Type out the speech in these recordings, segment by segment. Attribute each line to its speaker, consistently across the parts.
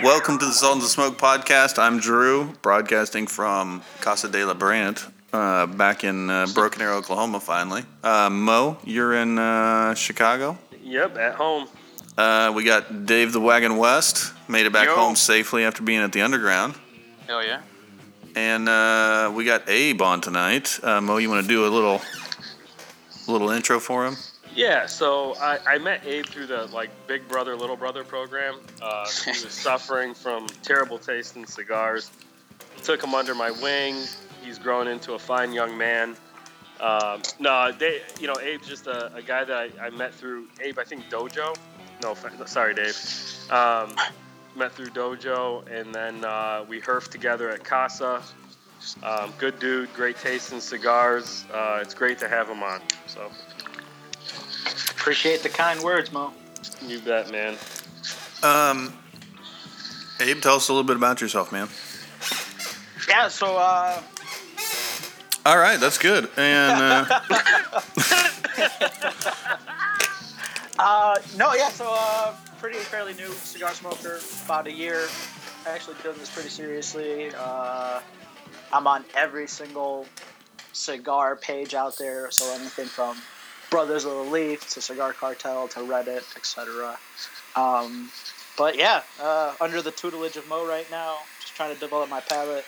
Speaker 1: Welcome to the Sultans of Smoke podcast. I'm Drew, broadcasting from Casa de la Brandt, uh, back in uh, Broken Arrow, Oklahoma. Finally, uh, Mo, you're in uh, Chicago.
Speaker 2: Yep, at home.
Speaker 1: Uh, we got Dave the Wagon West, made it back
Speaker 3: Yo.
Speaker 1: home safely after being at the underground,
Speaker 3: Hell yeah.
Speaker 1: and uh, we got Abe on tonight. Uh, Mo, you want to do a little, little intro for him?
Speaker 2: Yeah, so I, I met Abe through the like Big Brother Little Brother program. Uh, he was suffering from terrible taste in cigars. Took him under my wing. He's grown into a fine young man. Um, no, they, you know, Abe's just a, a guy that I, I met through Abe. I think Dojo. No, sorry, Dave. Um, met through Dojo, and then uh, we herfed together at Casa. Um, good dude, great taste in cigars. Uh, it's great to have him on. So.
Speaker 4: Appreciate the kind words, Mo.
Speaker 2: You bet, man.
Speaker 1: Um, Abe, tell us a little bit about yourself, man.
Speaker 4: Yeah, so uh,
Speaker 1: All right, that's good. And uh,
Speaker 4: uh, no, yeah, so uh, pretty fairly new cigar smoker, about a year. Actually doing this pretty seriously. Uh, I'm on every single cigar page out there, so anything from Brothers of the Leaf to Cigar Cartel to Reddit, etc. Um, but yeah, uh, under the tutelage of Mo right now, just trying to develop my palate.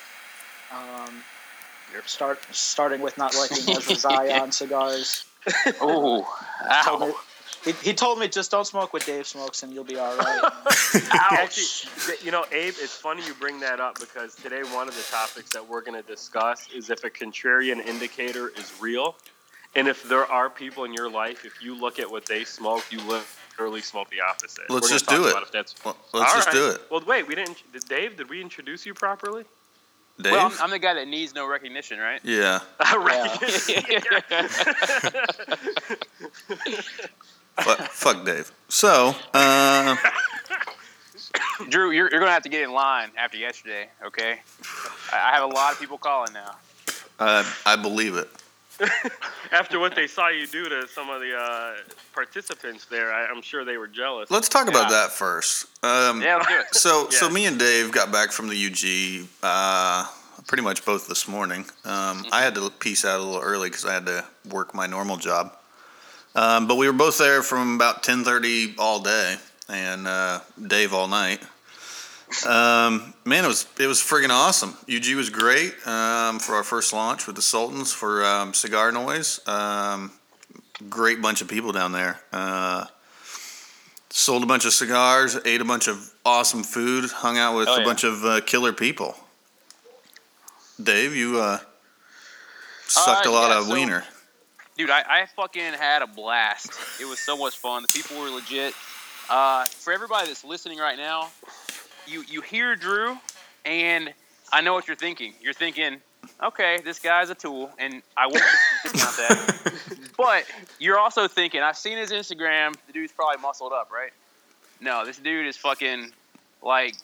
Speaker 4: Um, start starting with not liking Ezra Zion cigars.
Speaker 3: Ooh.
Speaker 4: Told me-
Speaker 3: Ow.
Speaker 4: he, he told me just don't smoke with Dave smokes and you'll be all right.
Speaker 2: Actually, you know, Abe, it's funny you bring that up because today one of the topics that we're going to discuss is if a contrarian indicator is real, and if there are people in your life, if you look at what they smoke, you literally smoke the opposite.
Speaker 1: Let's just do it.
Speaker 2: If that's
Speaker 1: well, let's
Speaker 2: All
Speaker 1: just do it.
Speaker 2: Well, wait, we didn't. Did Dave, did we introduce you properly?
Speaker 1: Dave?
Speaker 3: Well, I'm, I'm the guy that needs no recognition, right?
Speaker 1: yeah.
Speaker 2: right.
Speaker 1: Fuck, fuck Dave. So, uh,
Speaker 3: Drew, you're, you're going to have to get in line after yesterday, okay? I, I have a lot of people calling now.
Speaker 1: uh, I believe it.
Speaker 2: After what they saw you do to some of the uh, participants there, I, I'm sure they were jealous.
Speaker 1: Let's talk about
Speaker 3: Yeah.
Speaker 1: that first. Um,
Speaker 3: Yeah, let's do it.
Speaker 1: So, so me and Dave got back from the UG uh, pretty much both this morning. Um, I had to piece out a little early because I had to work my normal job. Um, but we were both there from about ten thirty all day, and uh, Dave all night. Um, man, it was it was friggin' awesome. UG was great um, for our first launch with the Sultans for um, Cigar Noise. Um, great bunch of people down there. Uh, sold a bunch of cigars, ate a bunch of awesome food, hung out with
Speaker 3: Oh,
Speaker 1: a
Speaker 3: yeah.
Speaker 1: bunch of uh, killer people. Dave, you uh, sucked
Speaker 3: Uh,
Speaker 1: a lot
Speaker 3: yeah,
Speaker 1: of
Speaker 3: so-
Speaker 1: wiener.
Speaker 3: Dude, I, I fucking had a blast. It was so much fun. The people were legit. Uh, for everybody that's listening right now, you, you hear Drew, and I know what you're thinking. You're thinking, okay, this guy's a tool, and I won't discount that. But you're also thinking, I've seen his Instagram. The dude's probably muscled up, right? No, this dude is fucking like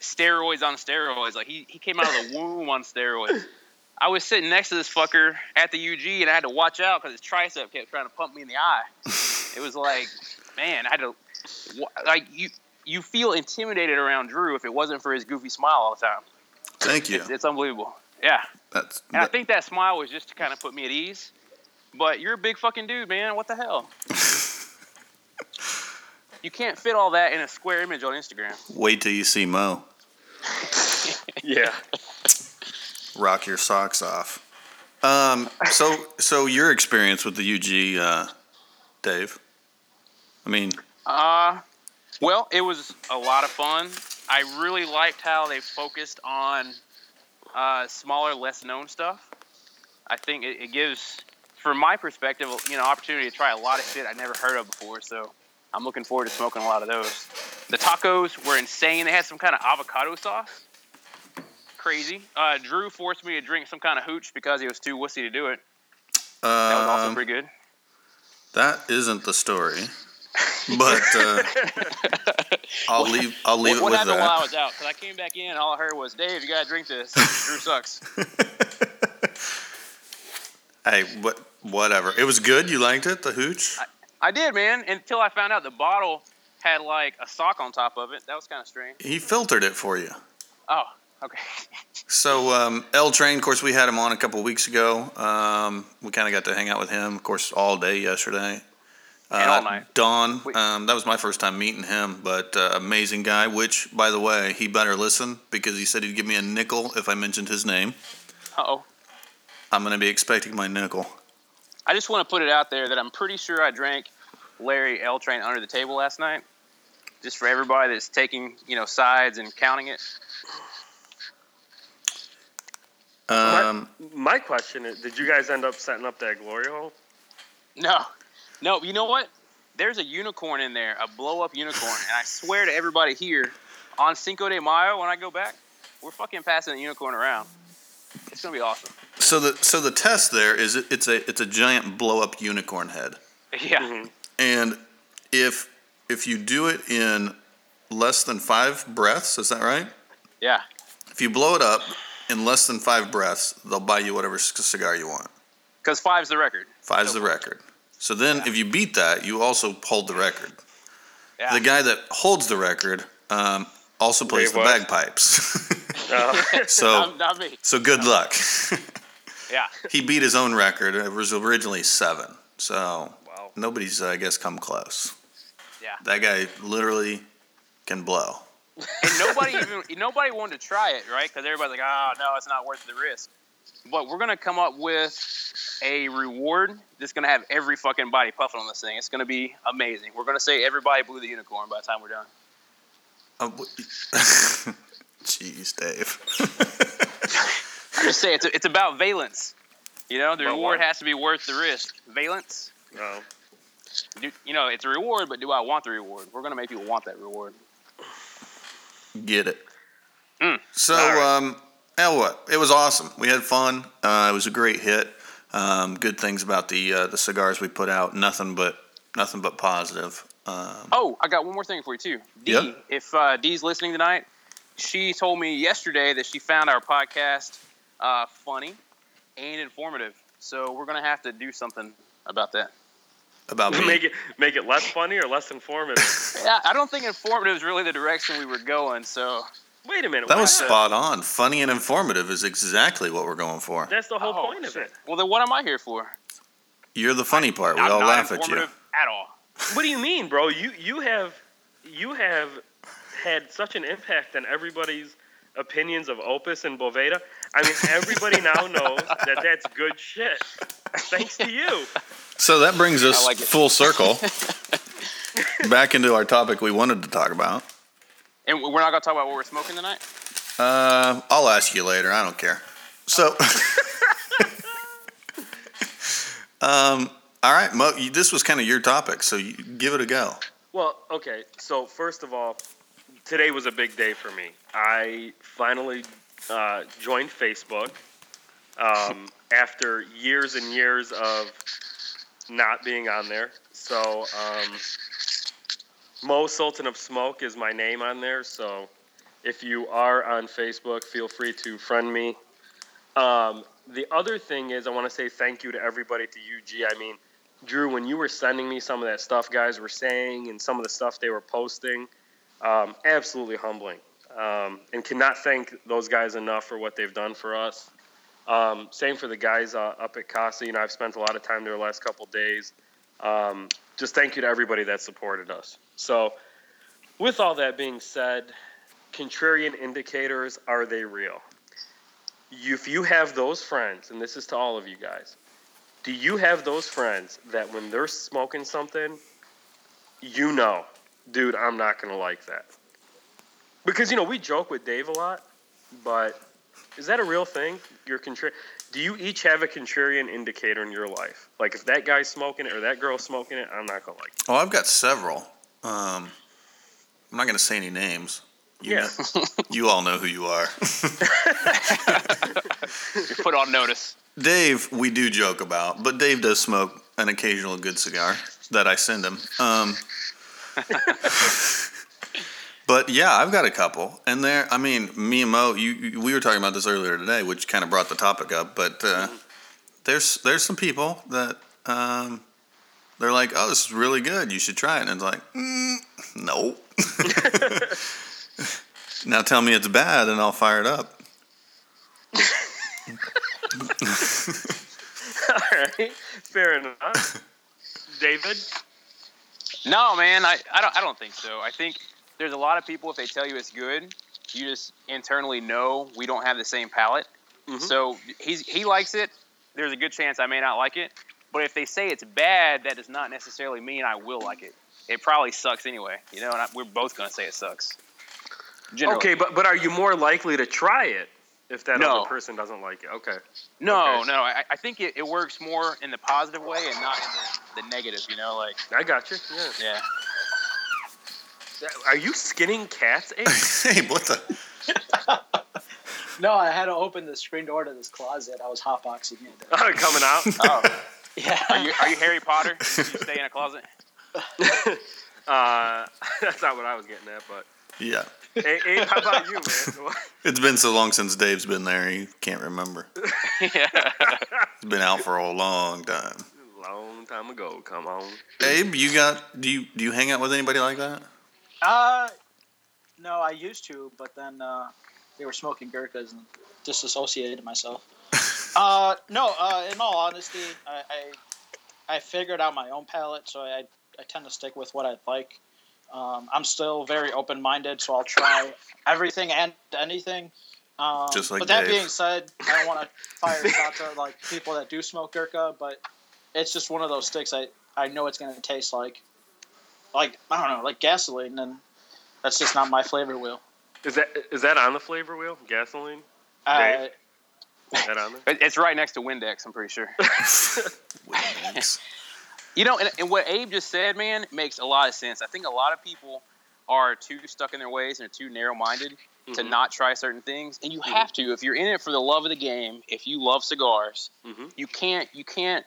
Speaker 3: steroids on steroids. Like he, he came out of the womb on steroids. I was sitting next to this fucker at the UG, and I had to watch out because his tricep kept trying to pump me in the eye. it was like, man, I had to like you. You feel intimidated around Drew if it wasn't for his goofy smile all the time.
Speaker 1: Thank you.
Speaker 3: It's, it's unbelievable. Yeah,
Speaker 1: That's
Speaker 3: and I think that smile was just to kind of put me at ease. But you're a big fucking dude, man. What the hell? you can't fit all that in a square image on Instagram.
Speaker 1: wait till you see Mo
Speaker 2: yeah.
Speaker 1: rock your socks off. Um, so, so your experience with the UG, uh, Dave? I mean,
Speaker 3: Uh, well, it was a lot of fun. I really liked how they focused on uh, smaller, less known stuff. I think it, it gives, from my perspective, you know, opportunity to try a lot of shit I never heard of before. So I'm looking forward to smoking a lot of those. The tacos were insane. They had some kind of avocado sauce. Crazy. Uh, Drew forced me to drink some kind of hooch because he was too wussy to do it. That was also
Speaker 1: um,
Speaker 3: pretty good.
Speaker 1: that isn't the story, but uh, I'll leave. I'll leave
Speaker 3: what
Speaker 1: it
Speaker 3: what
Speaker 1: with
Speaker 3: happened while I
Speaker 1: that.
Speaker 3: was out? Because I came back in, all I heard was, "Dave, you gotta drink this. Drew sucks."
Speaker 1: Hey, what? Whatever. It was good. You liked it, the hooch.
Speaker 3: I did, man. Until I found out the bottle had like a sock on top of it. That was kind of strange.
Speaker 1: He filtered it for you.
Speaker 3: Oh, okay.
Speaker 1: So um, L Train, of course, we had him on a couple weeks ago. Um, we kind of got to hang out with him, of course, all day yesterday.
Speaker 3: And all night.
Speaker 1: Don, um, that was my first time meeting him, but uh, amazing guy. Which, by the way, he better listen because he said he'd give me a nickel if I mentioned his name.
Speaker 3: Uh oh.
Speaker 1: I'm going to be expecting my nickel.
Speaker 3: I just want to put it out there that I'm pretty sure I drank Larry L Train under the table last night. Just for everybody that's taking, you know, sides and counting it.
Speaker 1: Um,
Speaker 2: My question is, did you guys end up setting up that glory hole?
Speaker 3: No, no. You know what? There's a unicorn in there, a blow up unicorn, and I swear to everybody here, on Cinco de Mayo when I go back, we're fucking passing the unicorn around. It's gonna be awesome.
Speaker 1: so the so the test there is it, it's a it's a giant blow up unicorn head,
Speaker 3: Yeah.
Speaker 2: Mhm.
Speaker 1: and if if you do it in less than five breaths, is that right?
Speaker 3: Yeah.
Speaker 1: If you blow it up in less than five breaths, they'll buy you whatever c- cigar you want.
Speaker 3: Because five's the record.
Speaker 1: Five's
Speaker 3: Go
Speaker 1: the
Speaker 3: for
Speaker 1: record. So then, if you beat that, you also hold the record.
Speaker 3: Yeah.
Speaker 1: The guy that holds the record um, also plays
Speaker 2: Dave
Speaker 1: the bagpipes.
Speaker 2: Uh,
Speaker 1: so,
Speaker 3: not, not me.
Speaker 1: so good luck.
Speaker 3: Yeah.
Speaker 1: he beat his own record. It was originally seven. So
Speaker 2: wow.
Speaker 1: nobody's, I guess, come close.
Speaker 3: Yeah.
Speaker 1: That guy literally can blow.
Speaker 3: And nobody even nobody wanted to try it, right? Because everybody's like, oh no, it's not worth the risk. But we're gonna come up with a reward that's gonna have every fucking body puffing on this thing. It's gonna be amazing. We're gonna say everybody blew the unicorn by the time we're done.
Speaker 1: Uh, Jeez, Dave.
Speaker 3: I just say it's it's about valence. You know, the reward
Speaker 2: what?
Speaker 3: has to be worth the risk. Valence.
Speaker 2: No.
Speaker 3: Do, you know, it's a reward, but do I want the reward? We're gonna make people want that reward.
Speaker 1: Get it.
Speaker 3: Mm.
Speaker 1: So,
Speaker 2: right.
Speaker 1: um, hell, what? It was awesome. We had fun. Uh, it was a great hit. Um, good things about the uh, the cigars we put out. Nothing but nothing but positive. Um,
Speaker 3: Oh, I got one more thing for you too. Dee,
Speaker 1: Yeah.
Speaker 3: if uh, Dee's listening tonight, she told me yesterday that she found our podcast uh, funny and informative. So we're gonna have to do something about that.
Speaker 1: about me.
Speaker 2: make it make it less funny or less informative.
Speaker 3: Yeah, I don't think informative is really the direction we were going. So
Speaker 2: Wait a minute.
Speaker 1: that was
Speaker 2: what?
Speaker 1: spot on. Funny and informative is exactly what we're going for.
Speaker 2: That's the whole
Speaker 3: Oh,
Speaker 2: point of
Speaker 3: shit.
Speaker 2: it.
Speaker 3: Well, then what am I here for?
Speaker 1: You're the funny part. We
Speaker 3: I'm
Speaker 1: all
Speaker 3: not
Speaker 1: laugh at you.
Speaker 3: at all.
Speaker 2: What do you mean, bro? You you have you have had such an impact on everybody's opinions of Opus and Boveda. I mean, everybody now knows that that's good shit. Thanks to you.
Speaker 1: So that brings us
Speaker 3: like
Speaker 1: full circle back into our topic we wanted to talk about.
Speaker 3: And we're not gonna talk about what we're smoking tonight.
Speaker 1: Uh, I'll ask you later. I don't care. So, um, all right, Mo. You, this was kind of your topic, so you give it a go.
Speaker 2: Well, okay. So first of all, today was a big day for me. I finally uh, joined Facebook um, after years and years of not being on there. So um, Mo Sultan of Smoke is my name on there. So if you are on Facebook, feel free to friend me. Um, the other thing is, I want to say thank you to everybody the UG. I mean, Drew, when you were sending me some of that stuff guys were saying and some of the stuff they were posting, um, absolutely humbling. Um, and cannot thank those guys enough for what they've done for us. Um, same for the guys uh, up at Casa. You know, I've spent a lot of time there the last couple days. Um, just thank you to everybody that supported us. So, with all that being said, contrarian indicators are they real? If you have those friends, and this is to all of you guys, do you have those friends that when they're smoking something, you know, dude, I'm not gonna like that? Because you know we joke with Dave a lot, but is that a real thing? Your contra- Do you each have a contrarian indicator in your life? Like if that guy's smoking it or that girl's smoking it, I'm not gonna like it.
Speaker 1: Oh, I've got several. Um, I'm not going to say any names. You
Speaker 2: Yeah.
Speaker 1: know- you all know who you are.
Speaker 3: You're put on notice.
Speaker 1: Dave, we do joke about, but Dave does smoke an occasional good cigar that I send him. Um, but yeah, I've got a couple, and there. I mean, me and Mo, you, you- we were talking about this earlier today, which kind of brought the topic up. But uh, there's there's some people that um, They're like, "Oh, this is really good. You should try it." And it's like, mm, "No." now tell me it's bad, and I'll fire it up.
Speaker 2: All right, fair enough. David,
Speaker 3: No, man, I, I don't I don't think so. I think there's a lot of people if they tell you it's good, you just internally know we don't have the same palate.
Speaker 2: Mhm.
Speaker 3: So he's he likes it. There's a good chance I may not like it. But if they say it's bad, that does not necessarily mean I will like it. It probably sucks anyway, you know. And I, we're both gonna say it sucks. Generally.
Speaker 2: okay, but but are you more likely to try it if that
Speaker 3: No.
Speaker 2: other person doesn't like it? Okay.
Speaker 3: No,
Speaker 2: Okay.
Speaker 3: no. I, I think it, it works more in the positive way and not in the, the negative. You know, like
Speaker 2: I got you. Yeah.
Speaker 3: yeah.
Speaker 2: Are you skinning cats,
Speaker 1: hey, what the?
Speaker 4: No, I had to open the screen door to this closet. I was hotboxing it.
Speaker 2: Oh, coming out.
Speaker 3: Oh,
Speaker 4: Yeah.
Speaker 3: are you are you Harry Potter? You stay in a closet.
Speaker 2: uh, that's not what I was getting at, but
Speaker 1: Yeah,
Speaker 2: A- Abe, how about you, man?
Speaker 1: it's been so long since Dave's been there. He can't remember.
Speaker 3: yeah.
Speaker 1: He's been out for a long time.
Speaker 2: Long time ago. Come on.
Speaker 1: Abe, you got? Do you do you hang out with anybody like that?
Speaker 4: Uh, no, I used to, but then uh, they were smoking Gurkhas and disassociated myself. Uh, no, uh, in all honesty, I, I I figured out my own palate, so I I tend to stick with what I like. Um, I'm still very open minded, so I'll try everything and anything. Um,
Speaker 1: Just like
Speaker 4: but that
Speaker 1: Dave.
Speaker 4: being said, I don't want to fire shots at like people that do smoke Gurkha, but it's just one of those sticks I, I know it's going to taste like like I don't know, like gasoline, and that's just not my flavor wheel.
Speaker 2: Is that is that on the flavor wheel? Gasoline?
Speaker 4: Uh,
Speaker 2: Dave? Is that on there?
Speaker 3: It's right next to Windex. I'm pretty sure.
Speaker 1: Windex.
Speaker 3: You know, and, and what Abe just said, man, makes a lot of sense. I think a lot of people are too stuck in their ways and are too narrow-minded to
Speaker 2: Mhm.
Speaker 3: not try certain things. And you have to if you're in it for the love of the game. If you love cigars,
Speaker 2: Mhm.
Speaker 3: you can't you can't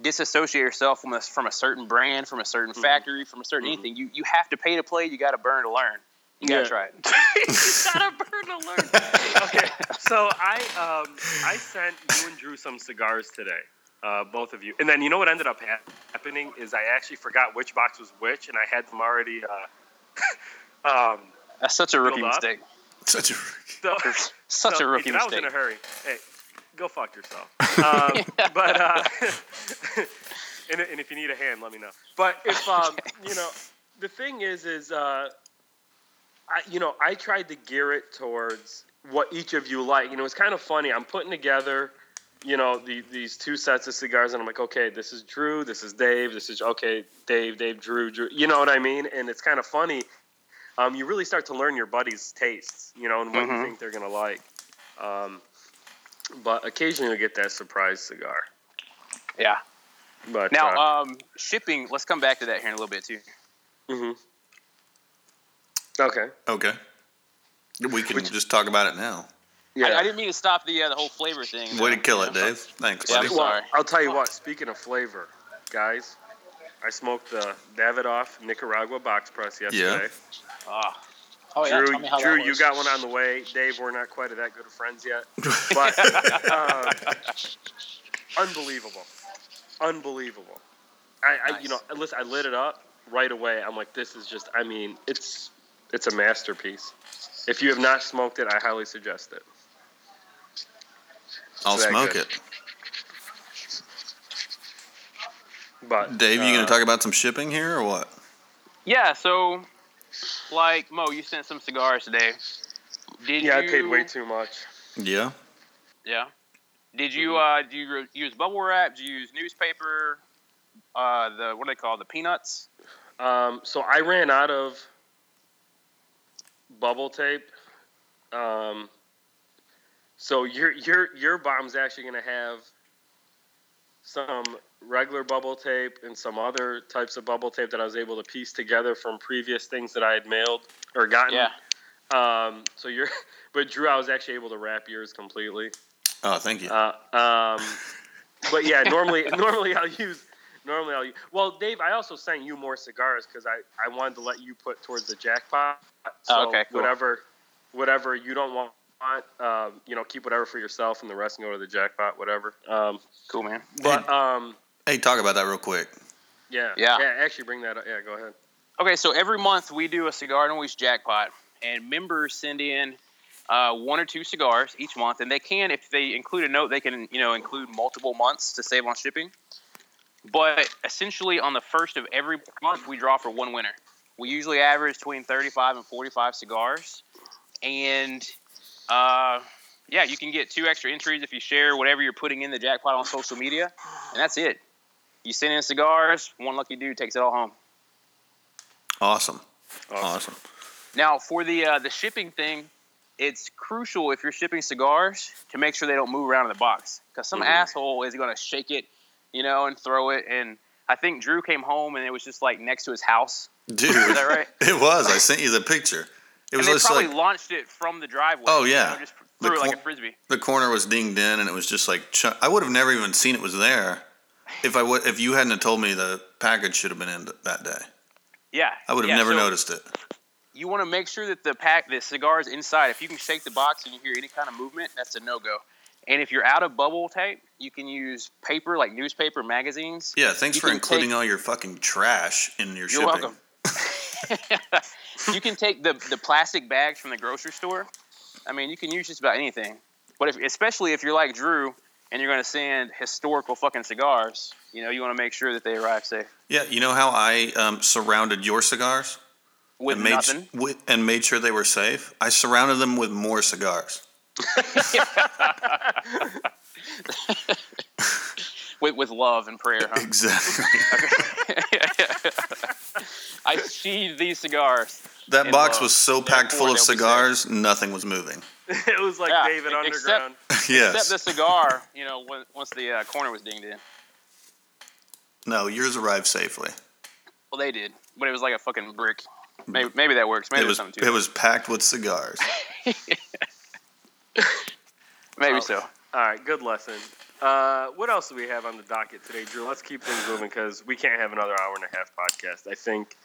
Speaker 3: disassociate yourself from a, from a certain brand, from a certain
Speaker 2: Mhm.
Speaker 3: factory, from a certain
Speaker 2: Mhm.
Speaker 3: anything. You you have to pay to play. You got to burn to learn. You got to
Speaker 2: Yeah.
Speaker 3: try it.
Speaker 2: you gotta burn to learn. Okay, so I um I sent you and Drew some cigars today, uh, both of you, and then you know what ended up hap- happening is I actually forgot which box was which, and I had them already. Uh, um,
Speaker 3: That's such a rookie mistake.
Speaker 1: Such a
Speaker 2: so,
Speaker 3: Such
Speaker 2: so,
Speaker 3: a rookie
Speaker 2: Ethan, I was
Speaker 3: mistake.
Speaker 2: in a hurry. Hey, go fuck yourself. Um, but uh, and, and if you need a hand, let me know. But if um, you know, the thing is, is uh, I you know I tried to gear it towards what each of you like. You know, it's kind of funny. I'm putting together. You know the, these two sets of cigars, and I'm like, okay, this is Drew, this is Dave, this is okay, Dave, Dave, Drew, Drew. You know what I mean? And it's kind of funny. Um, you really start to learn your buddies' tastes, you know, and what you
Speaker 3: Mhm.
Speaker 2: think they're gonna like. Um, but occasionally you get that surprise cigar.
Speaker 3: Yeah.
Speaker 2: But
Speaker 3: Now,
Speaker 2: uh,
Speaker 3: um, shipping. Let's come back to that here in a little bit too.
Speaker 2: mhm. Okay,
Speaker 1: Okay. We can just talk about it now.
Speaker 2: yeah.
Speaker 3: I, I didn't mean to stop the uh, the whole flavor thing.
Speaker 1: Way to kill it. Dave. Thanks,
Speaker 3: Yeah, I'm
Speaker 1: buddy.
Speaker 2: well,
Speaker 3: sorry.
Speaker 2: I'll tell you what. Speaking of flavor, guys, I smoked the Davidoff Nicaragua box press yesterday.
Speaker 3: Ah,
Speaker 4: oh yeah,
Speaker 2: Drew,
Speaker 4: tell me how
Speaker 2: Drew,
Speaker 4: that
Speaker 2: you got one on the way. Dave, we're not quite that good of friends yet, but uh, unbelievable, unbelievable. I, I, you know, listen, I lit it up right away. I'm like, this is just. I mean, it's it's a masterpiece. If you have not smoked it, I highly suggest it.
Speaker 1: I'll smoke
Speaker 2: good.
Speaker 1: it.
Speaker 2: But
Speaker 1: Dave, you
Speaker 2: uh,
Speaker 1: gonna talk about some shipping here or what?
Speaker 3: yeah. So, like Mo, you sent some cigars today. Did
Speaker 2: Yeah,
Speaker 3: you?
Speaker 2: I paid way too much.
Speaker 1: Yeah.
Speaker 3: Yeah. Did you
Speaker 2: Mm-hmm.
Speaker 3: uh do you re- use bubble wrap? Do you use newspaper? Uh, the what do they call it? the peanuts?
Speaker 2: Um, so I ran out of bubble tape. Um, so your your your bomb's actually going to have some regular bubble tape and some other types of bubble tape that I was able to piece together from previous things that I had mailed or gotten.
Speaker 3: Yeah.
Speaker 2: Um, so you're, but Drew, I was actually able to wrap yours completely.
Speaker 1: Oh, thank you.
Speaker 2: Uh, um, but yeah, normally normally I'll use normally I'll use. Well, Dave, I also sent you more cigars because I, I wanted to let you put towards the jackpot. So
Speaker 3: Oh, okay, cool.
Speaker 2: whatever whatever you don't want, um, you know, keep whatever for yourself, and the rest can go to the jackpot. Whatever. Um,
Speaker 3: Cool, man.
Speaker 2: but um,
Speaker 1: hey, talk about that real quick.
Speaker 2: Yeah.
Speaker 3: Yeah.
Speaker 2: Actually, bring that up. Yeah, go ahead.
Speaker 3: Okay, so every month we do a cigar and noise jackpot, and members send in uh, one or two cigars each month, and they can, if they include a note, they can you know include multiple months to save on shipping. But essentially, on the first of every month, we draw for one winner. We usually average between 35 and 45 cigars, and uh, yeah, you can get two extra entries if you share whatever you're putting in the jackpot on social media, and that's it. You send in cigars, one lucky dude takes it all home.
Speaker 1: Awesome.
Speaker 2: Awesome.
Speaker 1: Awesome.
Speaker 3: Now, for the uh, the shipping thing, it's crucial if you're shipping cigars to make sure they don't move around in the box because some
Speaker 2: Mhm.
Speaker 3: asshole is going to shake it, you know, and throw it. And I think Drew came home and it was just like next to his house.
Speaker 1: Dude,
Speaker 3: Is that right?
Speaker 1: it was. I sent you the picture. It
Speaker 3: and
Speaker 1: was
Speaker 3: they probably
Speaker 1: like
Speaker 3: launched it from the driveway.
Speaker 1: Oh,
Speaker 3: you
Speaker 1: yeah.
Speaker 3: know, just
Speaker 1: The
Speaker 3: threw it like a frisbee.
Speaker 1: the corner was dinged in, and it was just like ch- I would have never even seen it was there if I would if you hadn't have told me the package should have been in that day.
Speaker 3: Yeah,
Speaker 1: I would have
Speaker 3: yeah,
Speaker 1: never
Speaker 3: so
Speaker 1: noticed it.
Speaker 3: You want to make sure that the pack, the cigar is inside. If you can shake the box and you hear any kind of movement, that's a no go. And if you're out of bubble tape, you can use paper like newspaper magazines.
Speaker 1: Yeah, thanks
Speaker 3: You
Speaker 1: for including
Speaker 3: take-
Speaker 1: all your fucking trash in your
Speaker 3: You're
Speaker 1: shipping.
Speaker 3: welcome. you can take the the plastic bags from the grocery store. I mean, you can use just about anything. But if, especially if you're like Drew and you're going to send historical fucking cigars, you know, you want to make sure that they arrive safe
Speaker 1: Yeah, you know how I um, surrounded your cigars
Speaker 3: with
Speaker 1: and made
Speaker 3: nothing.
Speaker 1: with, and made sure they were safe. I surrounded them with more cigars.
Speaker 3: with with love and prayer. Huh?
Speaker 1: Exactly.
Speaker 3: I see these cigars.
Speaker 1: that box
Speaker 3: uh,
Speaker 1: was so
Speaker 3: therefore
Speaker 1: packed full of
Speaker 3: they'll
Speaker 1: cigars, nothing was moving.
Speaker 2: it was like
Speaker 3: Yeah,
Speaker 2: David
Speaker 3: except-
Speaker 2: Underground.
Speaker 1: yes.
Speaker 3: Except the cigar, you know, once the uh, corner was dinged in.
Speaker 1: No, yours arrived safely.
Speaker 3: Well, they did, but it was like a fucking brick. Maybe, maybe that works. Maybe
Speaker 1: it was
Speaker 3: something to
Speaker 1: it
Speaker 3: it.
Speaker 1: was packed with cigars.
Speaker 3: Maybe
Speaker 2: Oh.
Speaker 3: so.
Speaker 2: All right, good lesson. Uh, what else do we have on the docket today, Drew? Let's keep things moving because we can't have another hour and a half podcast. I think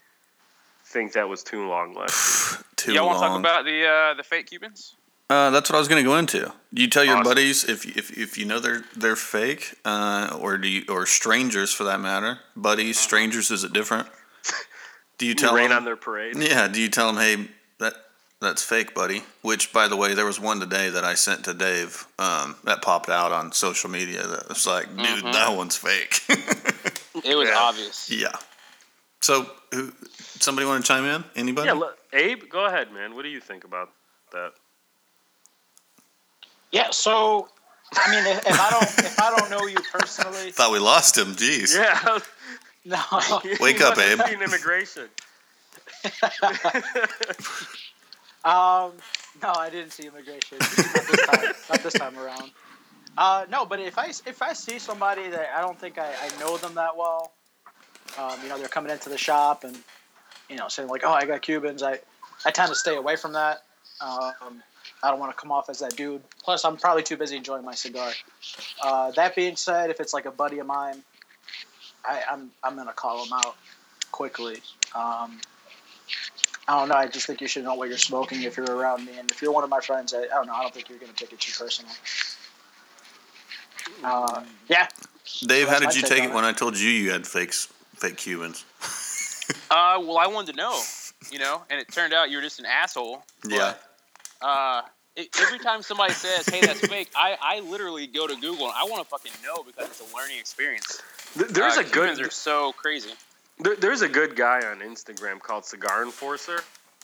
Speaker 2: think that was too long last.
Speaker 1: Too
Speaker 3: Y'all
Speaker 1: long.
Speaker 3: want to talk about the uh, the fake Cubans?
Speaker 1: Uh, that's what I was going to go into. Do you tell your
Speaker 2: Awesome.
Speaker 1: buddies if, if if you know they're they're fake, uh, or do you, or strangers for that matter? Buddies, strangers, is it different? Do you tell
Speaker 2: Rain
Speaker 1: them?
Speaker 2: on their parade.
Speaker 1: Yeah. Do you tell them, hey, that that's fake, buddy? Which, by the way, there was one today that I sent to Dave um, that popped out on social media that was like, dude,
Speaker 3: Mhm.
Speaker 1: that one's fake.
Speaker 3: It was
Speaker 2: Yeah.
Speaker 3: obvious.
Speaker 1: yeah. So, who? Somebody want to chime in? Anybody?
Speaker 2: Yeah, look, Abe, go ahead, man. What do you think about that?
Speaker 4: Yeah. So, I mean, if, if I don't if I don't know you personally,
Speaker 1: Thought we lost him. Jeez.
Speaker 2: Yeah.
Speaker 4: no.
Speaker 1: Wake up, Abe.
Speaker 2: immigration.
Speaker 4: Um, no, I didn't see immigration. Not this time. Not this time around. Uh, no, but if I if I see somebody that I don't think I, I know them that well, um, you know, they're coming into the shop and you know saying like, "Oh, I got Cubans," I I tend to stay away from that. Um, I don't want to come off as that dude. Plus, I'm probably too busy enjoying my cigar. Uh, that being said, if it's like a buddy of mine, I, I'm I'm gonna call him out quickly. Um, I don't know. I just think you should know what you're smoking if you're around me, and if you're one of my friends, I, I don't know. I don't think you're gonna take it too personal. Uh, yeah.
Speaker 1: Dave, how did you
Speaker 4: take
Speaker 1: take
Speaker 4: on
Speaker 1: it
Speaker 4: it.
Speaker 1: when I told you you had fakes, fake Cubans?
Speaker 3: Uh, well, I wanted to know, you know, and it turned out you were just an asshole. but,
Speaker 1: Yeah.
Speaker 3: Uh, it, every time somebody says, "Hey, that's fake," I, I literally go to Google and I want to fucking know because it's a learning experience.
Speaker 2: Th- There's
Speaker 3: Uh,
Speaker 2: a
Speaker 3: Cubans
Speaker 2: good
Speaker 3: are so crazy.
Speaker 2: There, there's a good guy on Instagram called Cigar Enforcer,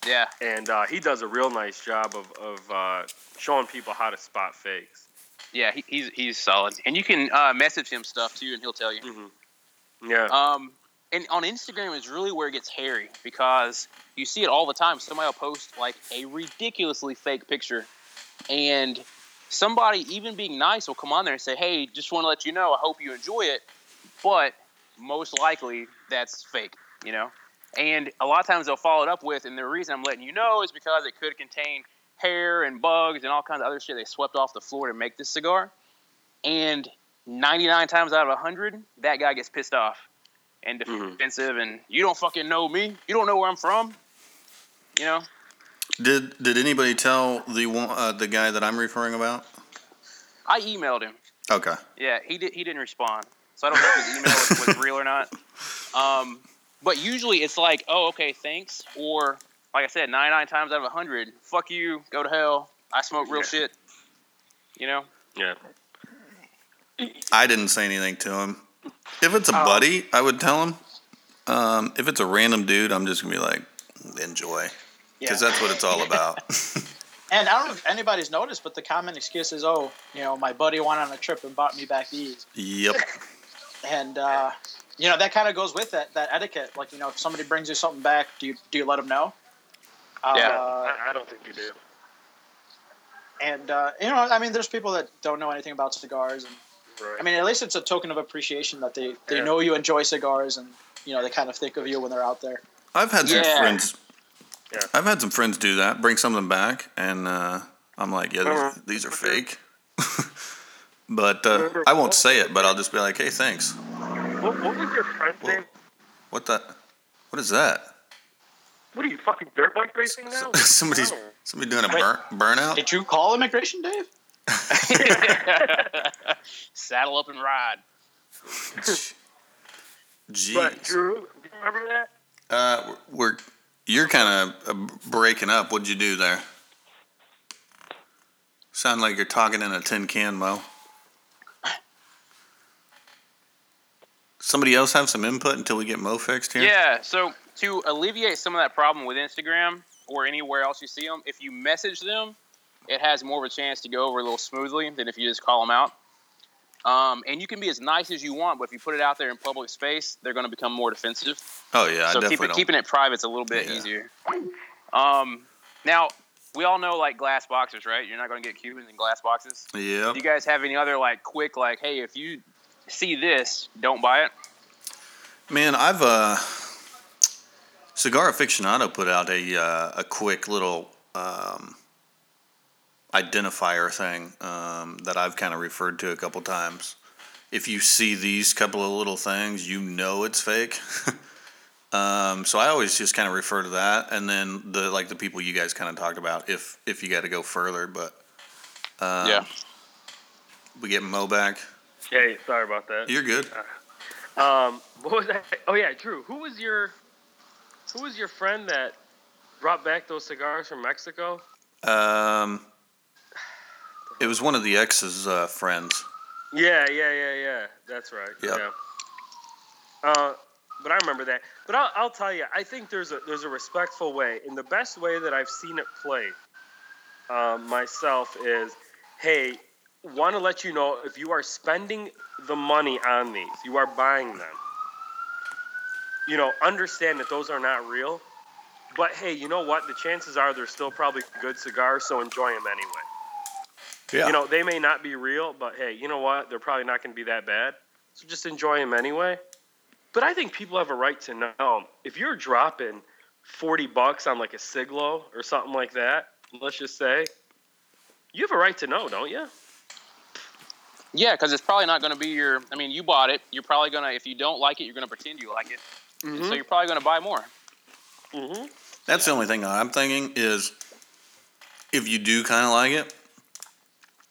Speaker 3: Yeah.
Speaker 2: and uh, he does a real nice job of of uh, showing people how to spot fakes.
Speaker 3: Yeah, he, he's he's solid, and you can uh, message him stuff too, and he'll tell you.
Speaker 2: Yeah.
Speaker 3: Um, and on Instagram is really where it gets hairy because you see it all the time. Somebody will post like a ridiculously fake picture, and somebody, even being nice, will come on there and say, "Hey, just want to let you know, I hope you enjoy it," but most likely that's fake, you know. And a lot of times they'll follow it up with, and the reason I'm letting you know is because it could contain hair and bugs and all kinds of other shit they swept off the floor to make this cigar. And 99 times out of 100, that guy gets pissed off and
Speaker 2: Mhm.
Speaker 3: defensive, and you don't fucking know me. You don't know where I'm from. You know?
Speaker 1: Did Did anybody tell the one, uh, the guy that I'm referring about?
Speaker 3: I emailed him.
Speaker 1: Okay.
Speaker 3: Yeah, he did. He didn't respond, so I don't know if his email was, was real or not. Um, but usually it's like, oh, okay, thanks, or like I said, 99 times out of 100, fuck you, go to hell. I smoke real
Speaker 2: Yeah.
Speaker 3: shit. You know?
Speaker 2: Yeah.
Speaker 1: I didn't say anything to him. If it's a
Speaker 4: Oh.
Speaker 1: buddy, I would tell him. Um, if it's a random dude, I'm just gonna be like, enjoy, because that's what it's all about.
Speaker 4: And I don't know if anybody's noticed, but the common excuse is, "Oh, you know, my buddy went on a trip and bought me back these,"
Speaker 1: yep.
Speaker 4: And uh, you know that kind of goes with that that etiquette. Like, you know, if somebody brings you something back, do you do you let them know?
Speaker 3: Yeah.
Speaker 4: Uh,
Speaker 2: I, I don't think you do.
Speaker 4: and uh, you know, I mean, there's people that don't know anything about cigars, and
Speaker 2: Right.
Speaker 4: I mean, at least it's a token of appreciation that they they
Speaker 2: Yeah.
Speaker 4: know you enjoy cigars, and you know they kind of think of you when they're out there.
Speaker 1: I've had some
Speaker 3: Yeah.
Speaker 1: friends.
Speaker 2: Yeah.
Speaker 1: I've had some friends do that, bring something back, and uh, I'm like, yeah,
Speaker 2: Uh-huh.
Speaker 1: these, these are fake. but uh,
Speaker 2: Remember-
Speaker 1: I won't say it, but I'll just be like, hey, thanks.
Speaker 2: what, what was your friend's
Speaker 1: Whoa.
Speaker 2: name?
Speaker 1: What the? What is that?
Speaker 2: What are you fucking dirt bike racing now?
Speaker 1: Somebody's
Speaker 2: No.
Speaker 1: somebody doing a
Speaker 4: Wait.
Speaker 1: burn, burnout.
Speaker 4: Did you call immigration, Dave?
Speaker 3: Saddle up and ride.
Speaker 1: Jeez.
Speaker 2: But Drew, do you remember that?
Speaker 1: Uh, we're you're kind of uh, breaking up. What'd you do there? Sound like you're talking in a tin can, Mo. Somebody else have some input until we get Mo fixed here.
Speaker 3: Yeah. So to alleviate some of that problem with Instagram or anywhere else you see them, if you message them, it has more of a chance to go over a little smoothly than if you just call them out. Um, and you can be as nice as you want, but if you put it out there in public space, they're going to become more defensive.
Speaker 1: Oh yeah, I
Speaker 3: so keep it, keeping it private's a little bit
Speaker 1: Yeah.
Speaker 3: easier. Um, now we all know like glass boxes, right? You're not going to get Cubans in glass boxes.
Speaker 1: Yeah.
Speaker 3: Do you guys have any other like quick like, hey, if you see this, don't buy it?
Speaker 1: Man, I've uh, Cigar Aficionado put out a uh, a quick little um, identifier thing um, that I've kind of referred to a couple times. If you see these couple of little things, you know it's fake. um, so I always just kind of refer to that, and then the like the people you guys kind of talked about. If if you got to go further, but um,
Speaker 3: Yeah.
Speaker 1: we get Mo back.
Speaker 2: Hey, sorry about that.
Speaker 1: You're good.
Speaker 2: Um, what was that? Oh yeah, Drew. Who was your Who was your friend that brought back those cigars from Mexico?
Speaker 1: Um, it was one of the ex's uh, friends.
Speaker 2: Yeah, yeah, yeah, yeah. That's right.
Speaker 1: Yep.
Speaker 2: Yeah. Uh, but I remember that. But I'll, I'll tell you, I think there's a there's a respectful way, and the best way that I've seen it played um, myself is, hey, want to let you know if you are spending the money on these, you are buying them. You know, understand that those are not real. But hey, you know what? The chances are they're still probably good cigars, so enjoy them anyway.
Speaker 1: Yeah.
Speaker 2: You know, they may not be real, but hey, you know what? They're probably not going to be that bad. So just enjoy them anyway. But I think people have a right to know if you're dropping 40 bucks on like a Siglo or something like that, let's just say, you have a right to know, don't you?
Speaker 3: Yeah, because it's probably not going to be your. I mean, you bought it. You're probably gonna. If you don't like it, you're gonna pretend you like it. And So you're probably gonna buy more.
Speaker 2: Mm-hmm.
Speaker 1: That's the only thing I'm thinking is if you do kind of like it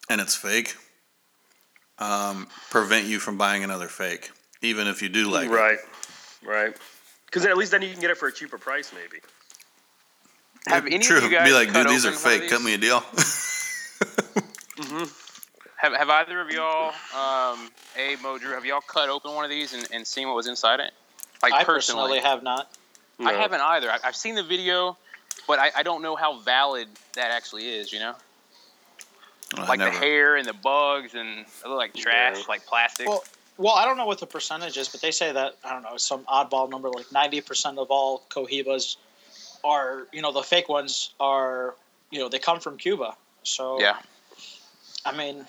Speaker 1: and it's fake, um, prevent you from buying another fake, even if you do like it.
Speaker 2: right, right. Because at least then you can get it for a cheaper price, maybe.
Speaker 3: Have any
Speaker 1: True.
Speaker 3: of you guys
Speaker 1: Be like, dude, these are
Speaker 3: open one of
Speaker 1: fake. Cut me a deal.
Speaker 3: Have, have either of y'all, um, Abe, Mo, Drew, have y'all cut open one of these and, and seen what was inside it? Like
Speaker 4: I
Speaker 3: personally,
Speaker 4: personally have not.
Speaker 3: I haven't either. I, I've seen the video, but I, I don't know how valid that actually is. You know,
Speaker 1: I
Speaker 3: like
Speaker 1: never-
Speaker 3: the hair and the bugs and it look like trash,
Speaker 2: Yeah.
Speaker 3: like plastic.
Speaker 4: Well, well, I don't know what the percentage is, but they say that I don't know some oddball number, like ninety percent of all cohibas are, you know, the fake ones are, you know, they come from Cuba. So
Speaker 3: yeah,
Speaker 4: I mean,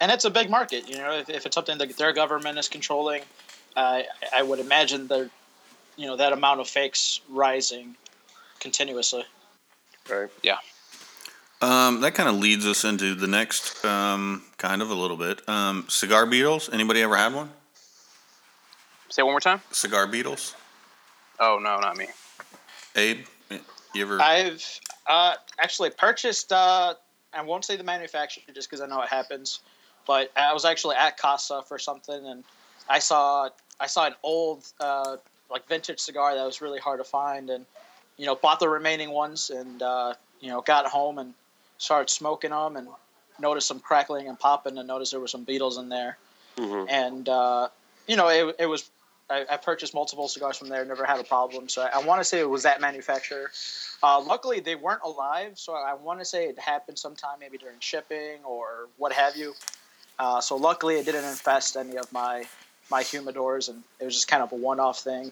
Speaker 4: and it's a big market. You know, if, if it's something that their government is controlling, uh, I would imagine the, you know, that amount of fakes rising continuously.
Speaker 2: Right. Yeah.
Speaker 1: Um, that kind of leads us into the next um, kind of a little bit. Um, cigar beetles. Anybody ever had one?
Speaker 3: say it one more time.
Speaker 1: Cigar beetles.
Speaker 3: Oh no, not me.
Speaker 1: Abe, you ever?
Speaker 4: I've uh, actually purchased. Uh, I won't say the manufacturer just because I know it happens, but I was actually at Casa for something, and I saw I saw an old uh, like vintage cigar that was really hard to find, and you know bought the remaining ones and uh, you know got home and started smoking them and noticed some crackling and popping and noticed there were some beetles in there,
Speaker 2: Mhm.
Speaker 4: and uh, you know it, it was. I, I purchased multiple cigars from there, never had a problem. So I, I want to say it was that manufacturer. Uh, luckily, they weren't alive, so I want to say it happened sometime maybe during shipping or what have you. Uh, so luckily, it didn't infest any of my my humidors, and it was just kind of a one-off thing.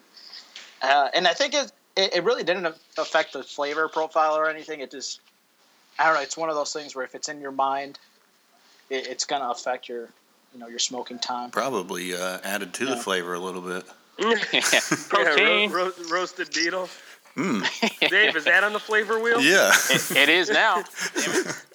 Speaker 4: Uh, and I think it, it it really didn't affect the flavor profile or anything. It just I don't know. It's one of those things where if it's in your mind, it, it's gonna affect your you know your smoking time.
Speaker 1: Probably uh, added to the flavor a little bit.
Speaker 2: Yeah, ro- ro- roasted beetle.
Speaker 1: Mm.
Speaker 2: Dave, is that on the flavor wheel?
Speaker 1: Yeah.
Speaker 3: It- it is now.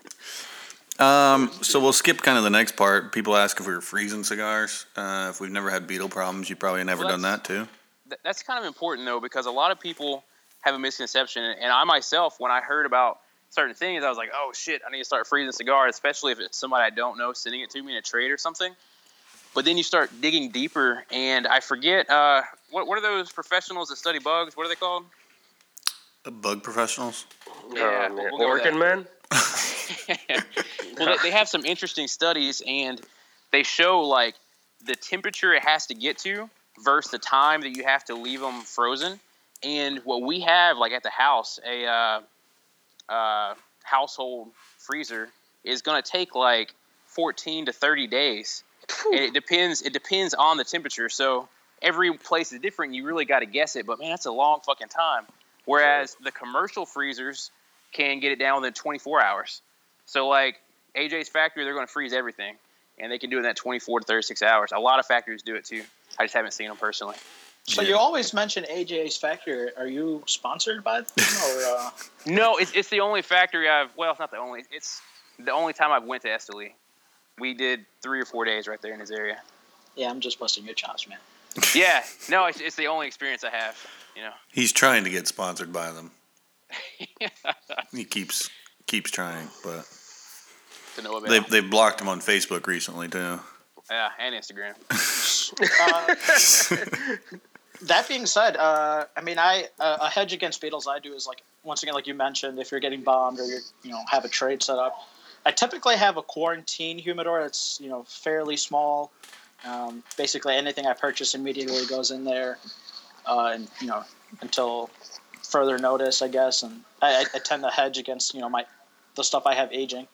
Speaker 1: Um, so we'll skip kind of the next part. People ask if we were freezing cigars. Uh, if we've never had beetle problems, you've probably never
Speaker 3: Well,
Speaker 1: done that too.
Speaker 3: Th- that's kind of important though because a lot of people have a misconception and i myself when i heard about certain things i was like oh shit i need to start freezing cigars especially if it's somebody i don't know sending it to me in a trade or something but then you start digging deeper and i forget uh, what, what are those professionals that study bugs what are they called
Speaker 1: Uh, Bug professionals.
Speaker 3: Yeah,
Speaker 2: oh,
Speaker 3: we'll go with
Speaker 2: Orkin men.
Speaker 3: well, they, they have some interesting studies, and they show like the temperature it has to get to versus the time that you have to leave them frozen. And what we have, like at the house, a uh, uh, household freezer is going to take like 14 to 30 days, and it depends. It depends on the temperature. So every place is different. You really got to guess it, but man, that's a long fucking time. Whereas the commercial freezers can get it down within 24 hours. So like AJ's factory, they're going to freeze everything, and they can do it in that 24 to 36 hours. A lot of factories do it too. I just haven't seen them personally.
Speaker 4: So
Speaker 1: Yeah.
Speaker 4: you always mention AJ's Factory. Are you sponsored by them or? Uh...
Speaker 3: No, it's, it's the only factory I've. Well, it's not the only. It's the only time I've went to Esteli. We did three or four days right there in his area.
Speaker 4: Yeah, I'm just busting your chops, man.
Speaker 3: Yeah, no, it's, it's the only experience I have. You know.
Speaker 1: He's trying to get sponsored by them. He keeps keeps trying, but
Speaker 3: to
Speaker 1: they they've blocked him on Facebook recently too.
Speaker 3: yeah, and Instagram.
Speaker 4: Uh, that being said, uh, I mean, I uh, a hedge against beetles I do is like once again, like you mentioned, if you're getting bombed or you you know have a trade set up, I typically have a quarantine humidor that's you know fairly small. Um, basically, anything I purchase immediately goes in there, uh, and you know until further notice, I guess. And I, I, I tend to hedge against you know my the stuff I have aging.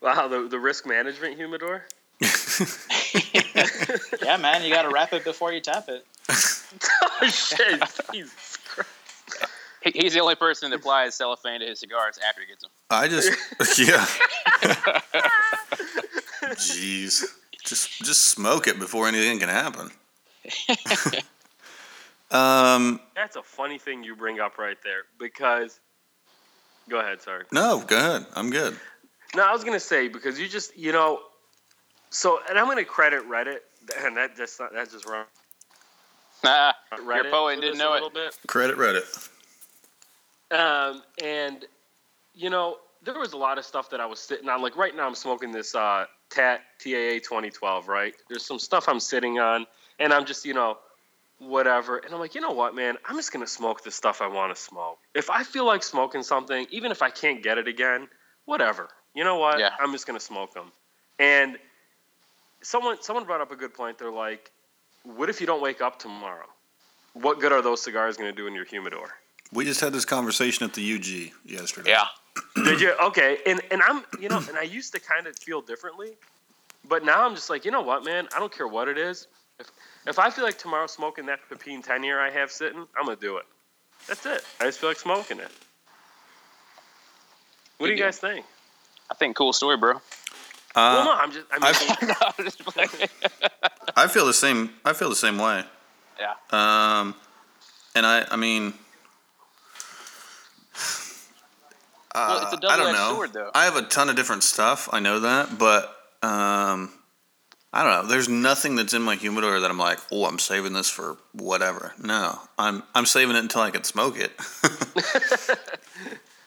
Speaker 2: Wow, the, the risk management humidor.
Speaker 4: Yeah, man, you got to wrap it before you tap it.
Speaker 2: oh shit! Jesus Christ.
Speaker 3: He, he's the only person that applies cellophane to his cigars after he gets them.
Speaker 1: I just yeah. Jeez, just just smoke it before anything can happen. um,
Speaker 2: That's a funny thing you bring up right there because. Go ahead. Sorry.
Speaker 1: no, go ahead. I'm good.
Speaker 2: No, I was gonna say because you just you know, so and I'm gonna credit Reddit and that that's not that's just wrong.
Speaker 3: Ah,
Speaker 2: Reddit
Speaker 3: your poet didn't know it.
Speaker 2: bit.
Speaker 1: Credit Reddit.
Speaker 2: Um, and you know, there was a lot of stuff that I was sitting on. Like right now, I'm smoking this uh, TAT TAA 2012. Right, there's some stuff I'm sitting on, and I'm just you know, whatever. And I'm like, you know what, man, I'm just gonna smoke the stuff I want to smoke. If I feel like smoking something, even if I can't get it again, whatever. You know what?
Speaker 3: Yeah.
Speaker 2: I'm just gonna smoke them. And someone someone brought up a good point. They're like, what if you don't wake up tomorrow? What good are those cigars gonna do in your humidor?
Speaker 1: We just had this conversation at the UG yesterday.
Speaker 3: Yeah.
Speaker 2: Did you? Okay. And and I'm you know, and I used to kind of feel differently, but now I'm just like, you know what, man? I don't care what it is. If if I feel like tomorrow smoking that Pepin 10 year I have sitting, I'm gonna do it. That's it. I just feel like smoking it. What do you guys think?
Speaker 3: I think cool story, bro.
Speaker 2: well, no,
Speaker 1: Uh,
Speaker 2: I'm just. I mean,
Speaker 1: I've-
Speaker 3: No, just playing.
Speaker 1: I feel the same. I feel the same way.
Speaker 3: yeah.
Speaker 1: Um, and I, I mean,
Speaker 3: Well, it's a
Speaker 1: uh, I don't know.
Speaker 3: sword, though.
Speaker 1: I have a ton of different stuff. I know that, but um, I don't know. There's nothing that's in my humidor that I'm like, oh, I'm saving this for whatever. No, I'm I'm saving it until I can smoke it.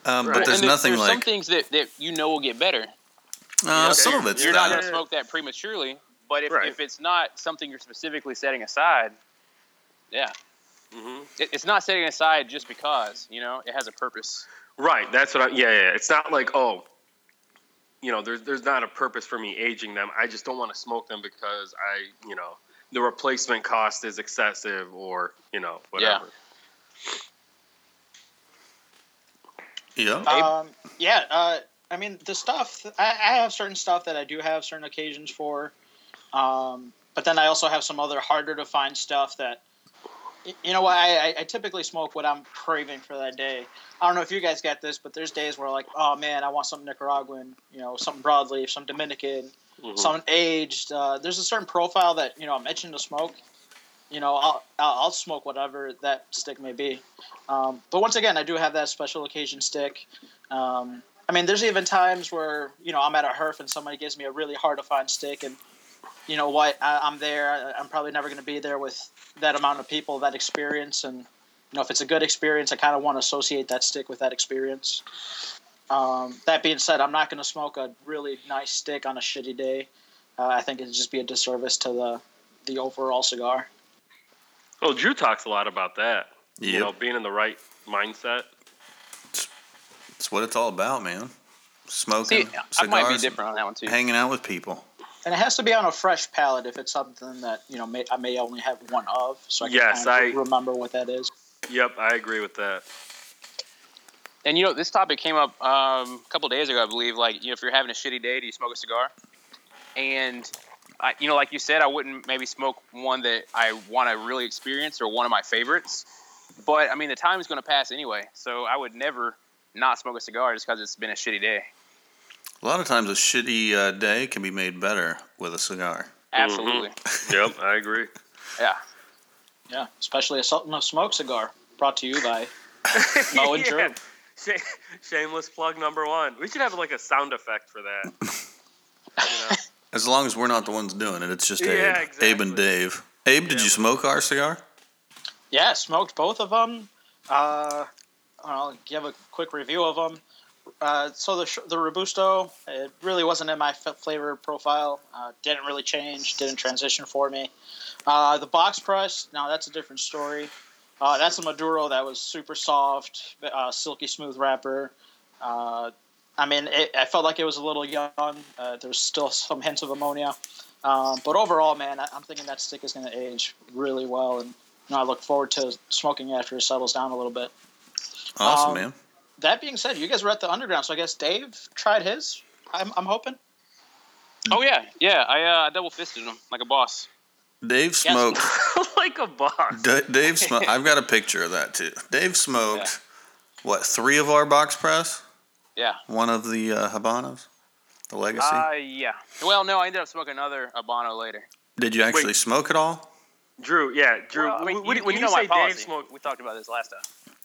Speaker 1: um,
Speaker 2: Right.
Speaker 1: But there's
Speaker 3: and
Speaker 1: nothing
Speaker 3: there's some things that, that you know will get better.
Speaker 1: uh,
Speaker 2: Okay.
Speaker 1: some of it's
Speaker 3: You're not going to smoke that prematurely, but if,
Speaker 2: Right.
Speaker 3: if it's not something you're specifically setting aside, yeah. It, it's not setting aside just because. You know, it has a purpose.
Speaker 2: Right. That's what I. Yeah, yeah. It's not like oh, you know, there's there's not a purpose for me aging them. I just don't want to smoke them because I, you know, the replacement cost is excessive or you know whatever.
Speaker 1: Yeah.
Speaker 4: Um, yeah, uh, I mean the stuff. I, I have certain stuff that I do have certain occasions for, um, but then I also have some other harder to find stuff that. You know what? I, I- I typically smoke what I'm craving for that day. I don't know if you guys get this, but there's days where like, oh man, I want something Nicaraguan. You know, something broadleaf, some Dominican,
Speaker 2: Mhm.
Speaker 4: something aged. Uh, there's a certain profile that you know I'm itching to smoke. You know, I'll I'll, smoke whatever that stick may be. Um, but once again, I do have that special occasion stick. Um, I mean, there's even times where you know I'm at a herf and somebody gives me a really hard to find stick, and you know what, I, I'm there. I'm probably never going to be there with that amount of people, that experience, and you know if it's a good experience, I kind of want to associate that stick with that experience. Um, that being said, I'm not going to smoke a really nice stick on a shitty day. Uh, I think it'd just be a disservice to the the overall cigar.
Speaker 2: Well, Drew talks a lot about that. You know, being in the right mindset.
Speaker 1: It's what it's all about, man. Smoking,
Speaker 3: See, I might be
Speaker 1: cigars,
Speaker 3: different on that one too.
Speaker 1: hanging out with people.
Speaker 4: And it has to be on a fresh palate if it's something that you know may, I may only have one of, so I can
Speaker 2: Yes,
Speaker 4: kind of
Speaker 2: I-
Speaker 4: remember what that is.
Speaker 2: Yep, I agree with that.
Speaker 3: And you know, this topic came up um, a couple days ago, I believe. Like, you know, if you're having a shitty day, do you smoke a cigar? And I, you know, like you said, I wouldn't maybe smoke one that I want to really experience or one of my favorites. But I mean, the time is going to pass anyway, so I would never not smoke a cigar just because it's been a shitty day.
Speaker 1: A lot of times, a shitty uh, day can be made better with a cigar.
Speaker 3: Absolutely,
Speaker 2: Yep, I agree.
Speaker 3: yeah.
Speaker 4: Yeah, especially a Sultan of Smoke cigar, brought to you by Mo and Drew.
Speaker 2: Yeah. Sh- shameless plug number one. We should have like a sound effect for that. You know?
Speaker 1: As long as we're not the ones doing it, it's just Abe.
Speaker 2: Yeah,
Speaker 1: Abe and. Dave. Abe, did
Speaker 2: Yeah,
Speaker 1: you smoke our cigar?
Speaker 4: Yeah, smoked both of them. Uh, I'll give a quick review of them. Uh, so the sh- the robusto, it really wasn't in my f- flavor profile. Uh, didn't really change. Didn't transition for me. Uh, the box press, now that's a different story. Uh, that's a Maduro that was super soft, uh, silky smooth wrapper. I mean, it, I felt like it was a little young. Uh, there was still some hints of ammonia. Um, but overall, man, I, I'm thinking that stick is going to age really well, and you know, I look forward to smoking it after it settles down a little bit.
Speaker 1: Awesome,
Speaker 4: Um,
Speaker 1: man.
Speaker 4: That being said, you guys were at the underground, so I guess Dave tried his. I'm, I'm hoping.
Speaker 3: Oh yeah, yeah. I uh, double fisted him like a boss.
Speaker 1: Dave smoked.
Speaker 2: like a boss.
Speaker 1: D- Dave smoked. I've got a picture of that too. Dave smoked. What? Three of our box press.
Speaker 3: Yeah.
Speaker 1: One of the uh, Habanos. The Legacy.
Speaker 3: Uh, yeah. Well, no, I ended up smoking another Habano later.
Speaker 1: did you actually
Speaker 2: wait.
Speaker 1: smoke it all?
Speaker 2: Drew, yeah, Drew.
Speaker 3: Well, I mean,
Speaker 2: when
Speaker 3: you,
Speaker 2: when
Speaker 3: you
Speaker 2: you,
Speaker 3: know
Speaker 2: say
Speaker 3: policy.
Speaker 2: Dave smoked,
Speaker 3: We talked about this last time.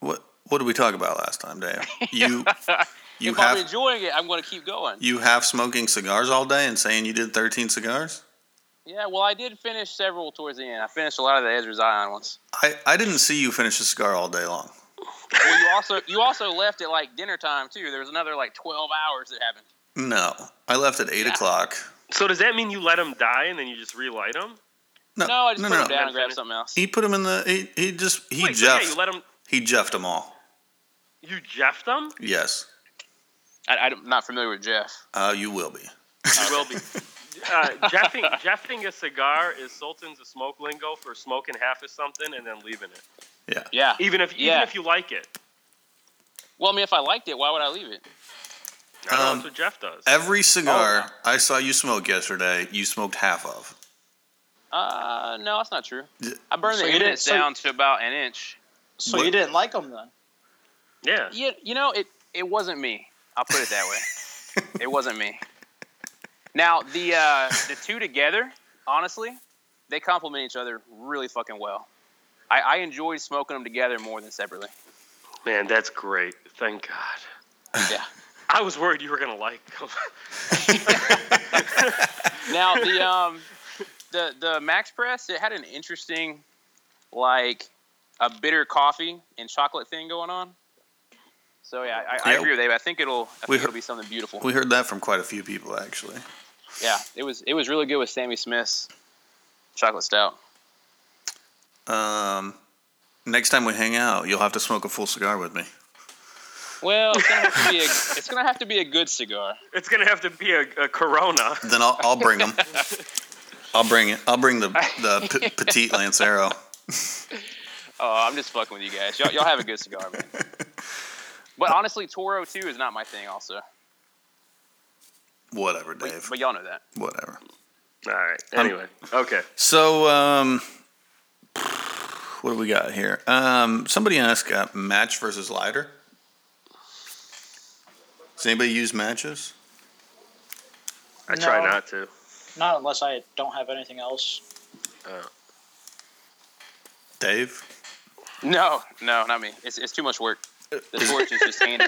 Speaker 1: What What did we talk about last time, Dave? You you
Speaker 3: if I'm
Speaker 1: have
Speaker 3: enjoying it, I'm going to keep going.
Speaker 1: you have smoking cigars all day and saying you did 13 cigars?
Speaker 3: Yeah, well, I did finish several towards the end. I finished a lot of the Ezra Zion ones.
Speaker 1: I, I didn't see you finish a cigar all day long.
Speaker 3: Well, you also you also left at like dinner time too. There was another like 12 hours that happened.
Speaker 1: No, I left at eight
Speaker 3: Yeah.
Speaker 1: o'clock.
Speaker 2: So does that mean you let him die and then you just relight him?
Speaker 1: No,
Speaker 3: No, I just
Speaker 1: no,
Speaker 3: put
Speaker 1: no,
Speaker 3: them
Speaker 1: no.
Speaker 3: down and grabbed something else.
Speaker 1: He put them in the. He, he just he
Speaker 2: Wait, so yeah,
Speaker 1: jeffed
Speaker 2: you let him.
Speaker 1: he jeffed them all.
Speaker 2: You jeffed them.
Speaker 1: Yes,
Speaker 3: I, I'm not familiar with Jeff.
Speaker 1: uh, you will be.
Speaker 2: You will be. Uh, jeffing, jeffing a cigar is Sultan's a smoke lingo for smoking half of something and then leaving it.
Speaker 1: Yeah.
Speaker 3: Yeah.
Speaker 2: Even if even if you like it.
Speaker 3: Well, I mean, if I liked it, why would I leave it?
Speaker 2: I know
Speaker 1: Um,
Speaker 2: that's what Jeff does.
Speaker 1: Every cigar
Speaker 3: Oh.
Speaker 1: I saw you smoke yesterday, you smoked half of.
Speaker 3: Uh, no, that's not true. I burned
Speaker 4: So
Speaker 3: the
Speaker 4: you didn't- so-
Speaker 3: down to about an inch.
Speaker 4: So
Speaker 1: What-
Speaker 4: you didn't like them then?
Speaker 2: yeah.
Speaker 3: You, you know, it it wasn't me. I'll put it that way. it wasn't me. Now the uh, the two together, honestly, they complement each other really fucking well. I, I enjoyed smoking them together more than separately.
Speaker 2: Man, that's great. Thank God.
Speaker 3: Yeah.
Speaker 2: I was worried you were gonna like them.
Speaker 3: Now the um the the Max Press it had an interesting like a bitter coffee and chocolate thing going on. So yeah, I, I
Speaker 1: Yeah.
Speaker 3: agree with Dave. I think it'll I
Speaker 1: We
Speaker 3: think
Speaker 1: heard-
Speaker 3: it'll be something beautiful.
Speaker 1: We heard that from quite a few people actually.
Speaker 3: Yeah, it was it was really good with Sammy Smith's chocolate stout.
Speaker 1: Um, Next time we hang out, you'll have to smoke a full cigar with me.
Speaker 3: Well, it's gonna have to be a, it's gonna have to be a good cigar.
Speaker 2: It's gonna have to be a, a Corona.
Speaker 1: Then I'll, I'll bring them. I'll bring it. I'll bring the the p- petite Lancero.
Speaker 3: Oh, I'm just fucking with you guys. Y'all, y'all have a good cigar, man. But honestly, Toro too is not my thing, also.
Speaker 1: Whatever, Dave.
Speaker 3: but y'all know that.
Speaker 1: Whatever.
Speaker 2: All right. Anyway, okay.
Speaker 1: So, um, what do we got here? Um, somebody asked uh, match versus lighter. Does anybody use matches?
Speaker 2: I try not to.
Speaker 4: Not unless I don't have anything else.
Speaker 1: Dave?
Speaker 3: No, no, not me. It's, it's too much work. The torch is just handy.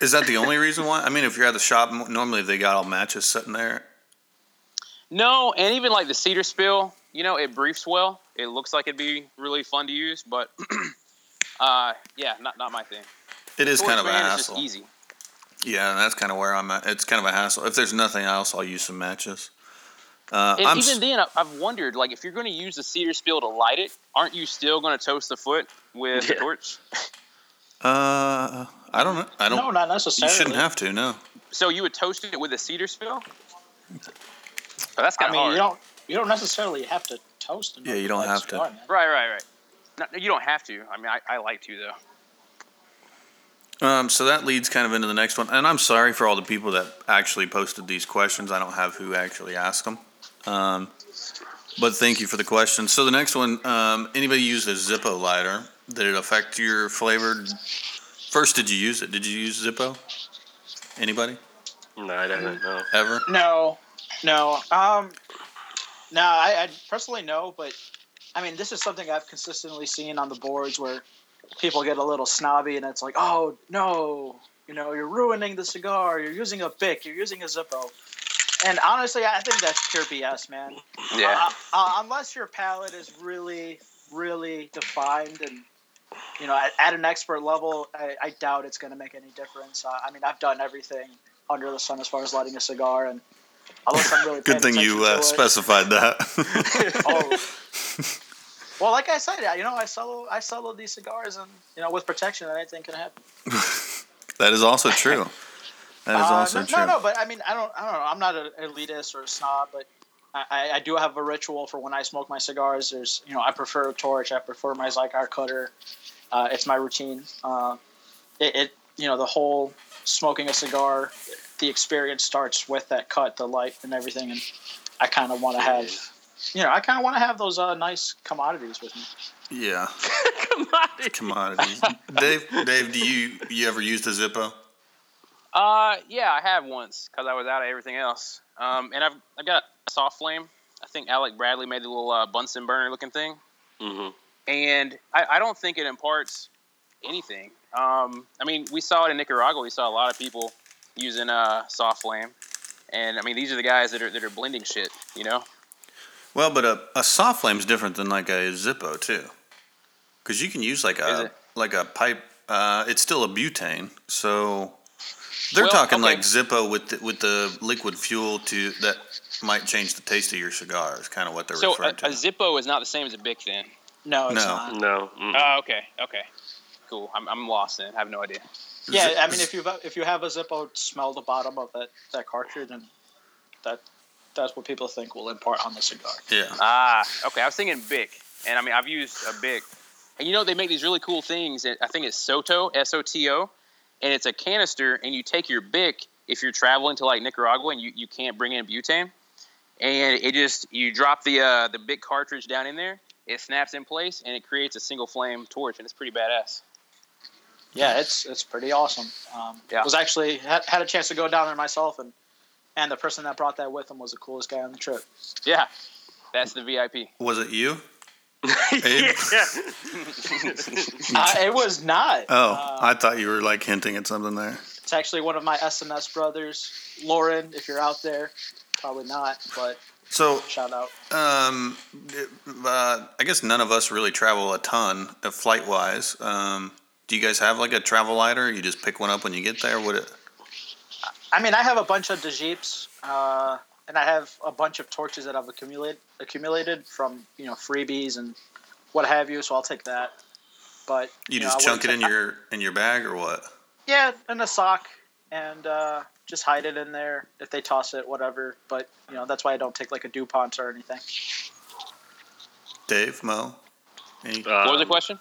Speaker 1: Is that the only reason why? I mean, if you're at the shop, normally they got all matches sitting there.
Speaker 3: No, and even like the cedar spill, you know, it briefs well. It looks like it'd be really fun to use, but uh, yeah, not not my thing.
Speaker 1: It is
Speaker 3: Torch
Speaker 1: kind of a
Speaker 3: man
Speaker 1: hassle.
Speaker 3: just easy.
Speaker 1: Yeah, and that's kind of where I'm at. It's kind of a hassle. If there's nothing else, I'll use some matches. Uh,
Speaker 3: And
Speaker 1: I'm
Speaker 3: even
Speaker 1: s-
Speaker 3: then, I- I've wondered, like, if you're going to use the cedar spill to light it, aren't you still going to toast the foot with the
Speaker 2: Yeah.
Speaker 3: torch?
Speaker 1: uh, I don't know. I don't.
Speaker 4: No, not necessarily.
Speaker 1: you shouldn't have to. No.
Speaker 3: So you would toast it with a cedar spill? Oh, that's
Speaker 4: I
Speaker 3: kind of
Speaker 4: mean,
Speaker 3: hard.
Speaker 4: you don't you don't necessarily have to toast.
Speaker 1: Yeah, you don't have to.
Speaker 3: Right, right, right. No, you don't have to. I mean, I, I like to though.
Speaker 1: Um, so that leads kind of into the next one, and I'm sorry for all the people that actually posted these questions. I don't have who actually asked them, um, but thank you for the question. So the next one, um, anybody use a Zippo lighter? Did it affect your flavored? First, did you use it? Did you use Zippo? Anybody
Speaker 2: No, I didn't know.
Speaker 1: ever?
Speaker 4: No, no. Um, no, I, I personally no, but I mean, this is something I've consistently seen on the boards where people get a little snobby, and it's like, oh no, you know, you're ruining the cigar. You're using a Bic. You're using a Zippo. And honestly, I think that's pure BS, man.
Speaker 3: Yeah.
Speaker 4: Uh, uh, unless your palate is really, really defined and you know at, at an expert level, I, I doubt it's going to make any difference. Uh, I mean, I've done everything under the sun as far as lighting a cigar, and unless I'm really
Speaker 1: Good thing you uh, specified that.
Speaker 4: Oh. Well, like I said, you know, I solo I solo these cigars, and you know, with protection, anything can happen.
Speaker 1: that is also true. That is
Speaker 4: Uh,
Speaker 1: also
Speaker 4: no,
Speaker 1: true.
Speaker 4: no, no, but I mean, I don't, I don't know. I'm not an elitist or a snob, but I, I- do have a ritual for when I smoke my cigars. There's, you know, I prefer a torch. I prefer my Xikar cutter. Uh, it's my routine. Uh, it, it, you know, the whole smoking a cigar, the experience starts with that cut, the light, and everything. And I kind of want to have, you know, I kind of want to have those uh, nice commodities with me.
Speaker 1: Yeah,
Speaker 2: Commodity.
Speaker 1: commodities. Dave, Dave, do you you ever use the Zippo?
Speaker 3: Uh, yeah, I have once because I was out of everything else. Um, and I've I've got a soft flame. I think Alec Bradley made the little uh, Bunsen burner looking thing,
Speaker 2: hmm
Speaker 3: and I, I don't think it imparts anything. Um, I mean, we saw it in Nicaragua. We saw a lot of people using uh, soft flame, and I mean, these are the guys that are that are blending shit. You know?
Speaker 1: Well, but a, a soft flame's different than like a Zippo too, because you can use like a like a pipe. Uh, it's still a butane, so they're
Speaker 3: Well,
Speaker 1: talking
Speaker 3: okay.
Speaker 1: like Zippo with the, with the liquid fuel to that might change the taste of your cigar. Is kind of what they're
Speaker 3: So a,
Speaker 1: referring to.
Speaker 3: a Zippo is not the same as a Bic then.
Speaker 4: No, it's
Speaker 1: No.
Speaker 4: not.
Speaker 2: No. mm.
Speaker 3: Oh, okay, okay, cool. I'm, I'm lost then. I have no idea.
Speaker 4: Yeah,
Speaker 1: Zi-
Speaker 4: I mean, if you if you have a Zippo, smell the bottom of that, that cartridge, and that that's what people think will impart on the cigar.
Speaker 1: yeah,
Speaker 3: Ah, okay. I was thinking Bic, and I mean I've used a Bic, and you know they make these really cool things. and I think it's Soto, S O T O, and it's a canister, and you take your Bic if you're traveling to like Nicaragua and you, you can't bring in butane, and it just you drop the uh, the Bic cartridge down in there, it snaps in place, and it creates a single flame torch, and it's pretty badass.
Speaker 4: Yeah, it's it's pretty awesome. Um,
Speaker 3: Yeah.
Speaker 4: was actually had, had a chance to go down there myself, and and the person that brought that with him was the coolest guy on the trip.
Speaker 3: Yeah, that's the VIP.
Speaker 1: was it you?
Speaker 2: yeah.
Speaker 4: Uh, it was not.
Speaker 1: Oh,
Speaker 4: Uh,
Speaker 1: I thought you were like hinting at something there.
Speaker 4: it's actually one of my SMS brothers, Lauren. If you're out there, probably not, but
Speaker 1: So,
Speaker 4: shout out.
Speaker 1: um, uh, I guess none of us really travel a ton, uh, flight wise. Um, do you guys have like a travel lighter? You just pick one up when you get there. Would it?
Speaker 4: I mean, I have a bunch of Djeeps, uh, and I have a bunch of torches that I've accumulated accumulated from you know freebies and what have you. So I'll take that. But
Speaker 1: You,
Speaker 4: know,
Speaker 1: just
Speaker 4: I
Speaker 1: chunk it in
Speaker 4: ta-
Speaker 1: your in your bag or what?
Speaker 4: yeah in a sock and uh, just hide it in there if they toss it, whatever. But you know that's why I don't take like a Dupont or anything.
Speaker 1: Dave, Mo, any,
Speaker 2: Uh,
Speaker 3: what was the question?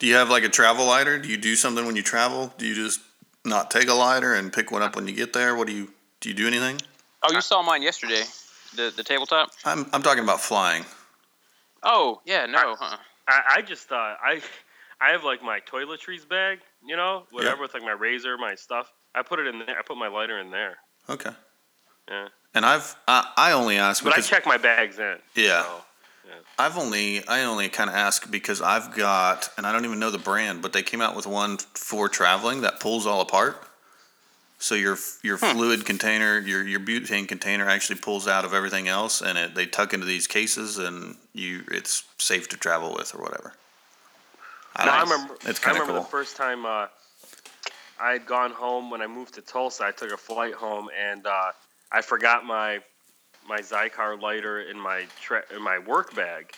Speaker 1: do you have like a travel lighter? Do you do something when you travel? Do you just not take a lighter and pick one up when you get there? What do you do? You do anything?
Speaker 3: Oh, you saw mine yesterday. The the tabletop.
Speaker 1: I'm I'm talking about flying.
Speaker 3: Oh yeah, no. Uh-uh.
Speaker 2: I, I just thought I I have like my toiletries bag, you know, whatever
Speaker 1: Yeah.
Speaker 2: with like my razor, my stuff. I put it in there. I put my lighter in there.
Speaker 1: Okay.
Speaker 2: Yeah,
Speaker 1: And I've I, I only ask
Speaker 2: but I
Speaker 1: because
Speaker 2: check my bags in.
Speaker 1: Yeah.
Speaker 2: so,
Speaker 1: I've only I only kind of ask because I've got and I don't even know the brand, but they came out with one for traveling that pulls all apart. So your your fluid container, your your butane container actually pulls out of everything else, and it they tuck into these cases, and you it's safe to travel with or whatever. I
Speaker 2: No, I remember.
Speaker 1: It's kind of I
Speaker 2: remember
Speaker 1: cool.
Speaker 2: the first time uh, I had gone home when I moved to Tulsa. I took a flight home and uh, I forgot my my Xikar lighter in my tra- in my work bag,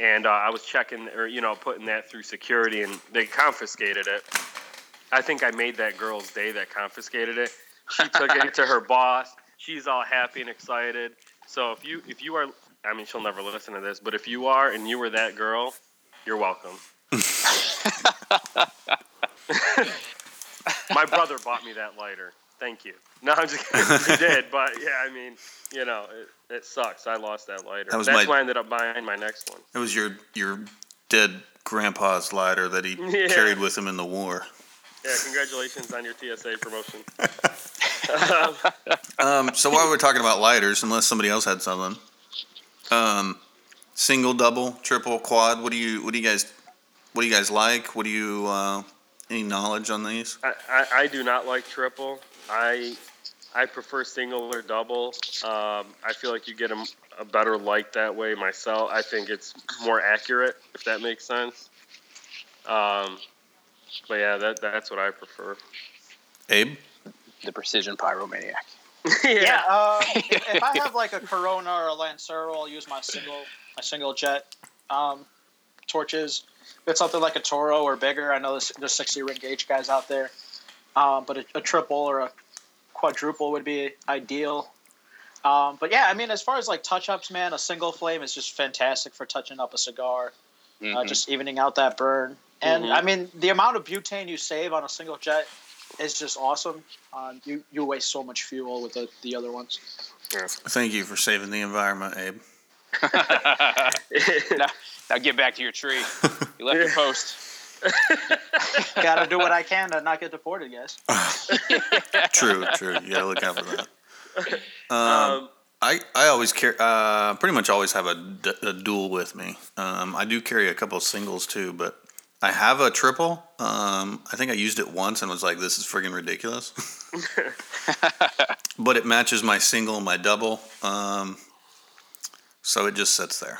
Speaker 2: and uh, I was checking or you know putting that through security, and they confiscated it. I think I made that girl's day that confiscated it. She took it to her boss. She's all happy and excited. So if you if you are, I mean, she'll never listen to this, but if you are and you were that girl, you're welcome. My brother bought me that lighter. Thank you. No, I'm just kidding. He did, but yeah, I mean, you know, it, it sucks. I lost that lighter.
Speaker 1: That was
Speaker 2: That's
Speaker 1: my-
Speaker 2: why I ended up buying my next one.
Speaker 1: It was your your dead grandpa's lighter that he
Speaker 2: Yeah.
Speaker 1: carried with him in the war.
Speaker 2: Yeah, congratulations on your TSA promotion.
Speaker 1: Um, so while we're talking about lighters, unless somebody else had something, um, single, double, triple, quad. What do you what do you guys what do you guys like? What do you uh, any knowledge on these?
Speaker 2: I, I, I do not like triple. I I prefer single or double. Um, I feel like you get a, a better light that way myself. I think it's more accurate, if that makes sense. Um, but yeah, that that's what I prefer.
Speaker 1: Abe,
Speaker 3: The precision pyromaniac.
Speaker 4: Yeah, uh, if, if I have like a Corona or a Lancero, I'll use my single my single jet um, torches. If it's something like a Toro or bigger, I know there's, there's 60 ring gauge guys out there, um, but a, a triple or a quadruple would be ideal. Um, but yeah, I mean, as far as like touch ups, man, a single flame is just fantastic for touching up a cigar, uh,
Speaker 3: Mhm.
Speaker 4: just evening out that burn. And
Speaker 3: Mhm.
Speaker 4: I mean, the amount of butane you save on a single jet is just awesome. Um, you you waste so much fuel with the, the other ones.
Speaker 1: thank you for saving the environment, Abe.
Speaker 3: now, now get back to your tree. You left your post.
Speaker 4: Got to do what I can to not get deported, guys.
Speaker 1: True, true. You gotta look out for that. Um,
Speaker 2: Um,
Speaker 1: I, I always carry, uh, pretty much always have a, d- a dual with me. Um, I do carry a couple of singles too, but I have a triple. Um, I think I used it once and was like, this is friggin' ridiculous. but it matches my single, my double. Um, so it just sits there.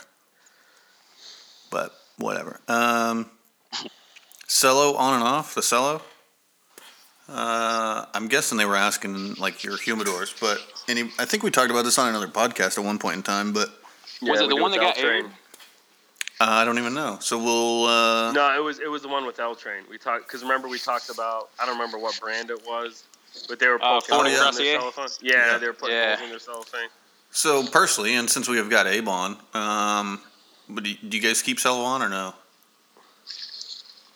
Speaker 1: But whatever. Um, cello on and off, the cello. Uh, I'm guessing they were asking like your humidors, but any. I think we talked about this on another podcast at one point in time, but
Speaker 2: yeah,
Speaker 3: was it the one that got
Speaker 2: L-Train.
Speaker 3: aired?
Speaker 1: Uh, I don't even know. So we'll. Uh,
Speaker 2: No, it was it was the one with L Train. We talked because remember we talked about I don't remember what brand it was, but they were
Speaker 3: Uh,
Speaker 2: poking
Speaker 1: Florida
Speaker 2: holes in their
Speaker 3: Crossier?
Speaker 2: cellophane. Yeah,
Speaker 1: Yeah.
Speaker 2: they were putting
Speaker 3: Yeah.
Speaker 2: holes in their cellophane.
Speaker 1: So personally, and since we have got Abe on, um, but do you, do you guys keep cello on or no?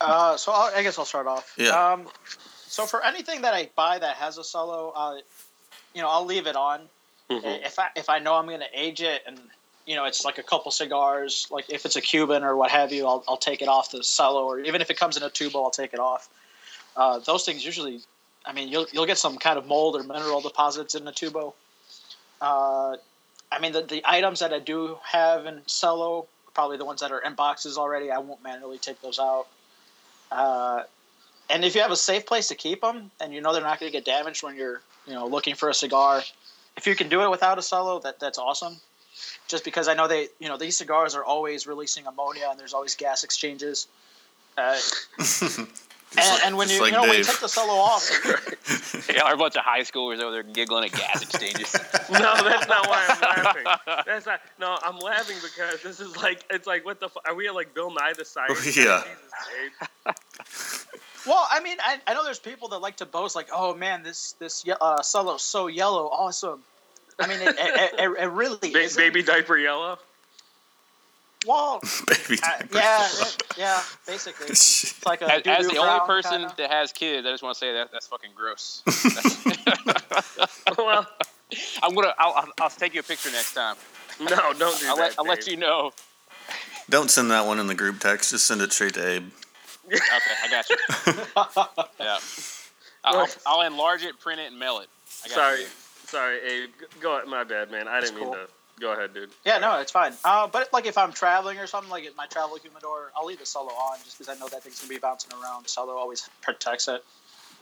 Speaker 4: Uh, so I'll, I guess I'll start off.
Speaker 1: Yeah.
Speaker 4: Um, so for anything that I buy that has a cello, uh, you know, I'll leave it on.
Speaker 2: Mhm.
Speaker 4: If I if I know I'm going to age it and you know it's like a couple cigars, like if it's a Cuban or what have you, I'll, I'll take it off the cello, or even if it comes in a tubo, I'll take it off. Uh, those things usually, I mean, you'll you'll get some kind of mold or mineral deposits in the tubo. Uh, I mean, the, the items that I do have in cello, probably the ones that are in boxes already, I won't manually take those out. Uh, and if you have a safe place to keep them, and you know they're not going to get damaged when you're, you know, looking for a cigar, if you can do it without a cello, that that's awesome. Just because I know they, you know, these cigars are always releasing ammonia, and there's always gas exchanges. Uh, And,
Speaker 1: like-
Speaker 4: and when you,
Speaker 1: like
Speaker 4: you know, when you take the cello off,
Speaker 3: Yeah, our bunch of high schoolers over there giggling at gas exchanges.
Speaker 2: No, that's not why I'm laughing. That's not. No, I'm laughing because this is like it's like what the fu- are we at like Bill Nye the Science?
Speaker 1: Yeah.
Speaker 2: Jesus,
Speaker 4: well, I mean, I, I know there's people that like to boast like, oh man, this this ye- uh, cello's so yellow, awesome. I mean, it, it, it, it really
Speaker 2: Ba-
Speaker 4: is.
Speaker 2: baby diaper yellow.
Speaker 4: Well,
Speaker 1: baby.
Speaker 4: uh, yeah, it- yeah, basically. It's like a
Speaker 3: As, as the only person
Speaker 4: kinda.
Speaker 3: that has kids, I just want to say that that's fucking gross.
Speaker 2: well,
Speaker 3: I'm gonna. I'll, I'll, I'll take you a picture next time.
Speaker 2: no, don't do
Speaker 3: I'll
Speaker 2: that.
Speaker 3: let I'll let you know.
Speaker 1: Don't send that one in the group text. Just send it straight to Abe.
Speaker 3: Okay, I got you. Yeah. I'll, I'll enlarge it, print it, and mail it. I got
Speaker 2: Sorry,
Speaker 3: you.
Speaker 2: Sorry, Abe. G- Go. My bad, man. I didn't
Speaker 4: That's
Speaker 2: mean
Speaker 4: cool.
Speaker 2: to. Go ahead, dude.
Speaker 4: Yeah, no, it's fine. Uh, but like if I'm traveling or something, like at my travel humidor, I'll leave the cello on just because I know that thing's gonna be bouncing around. Cello always protects it.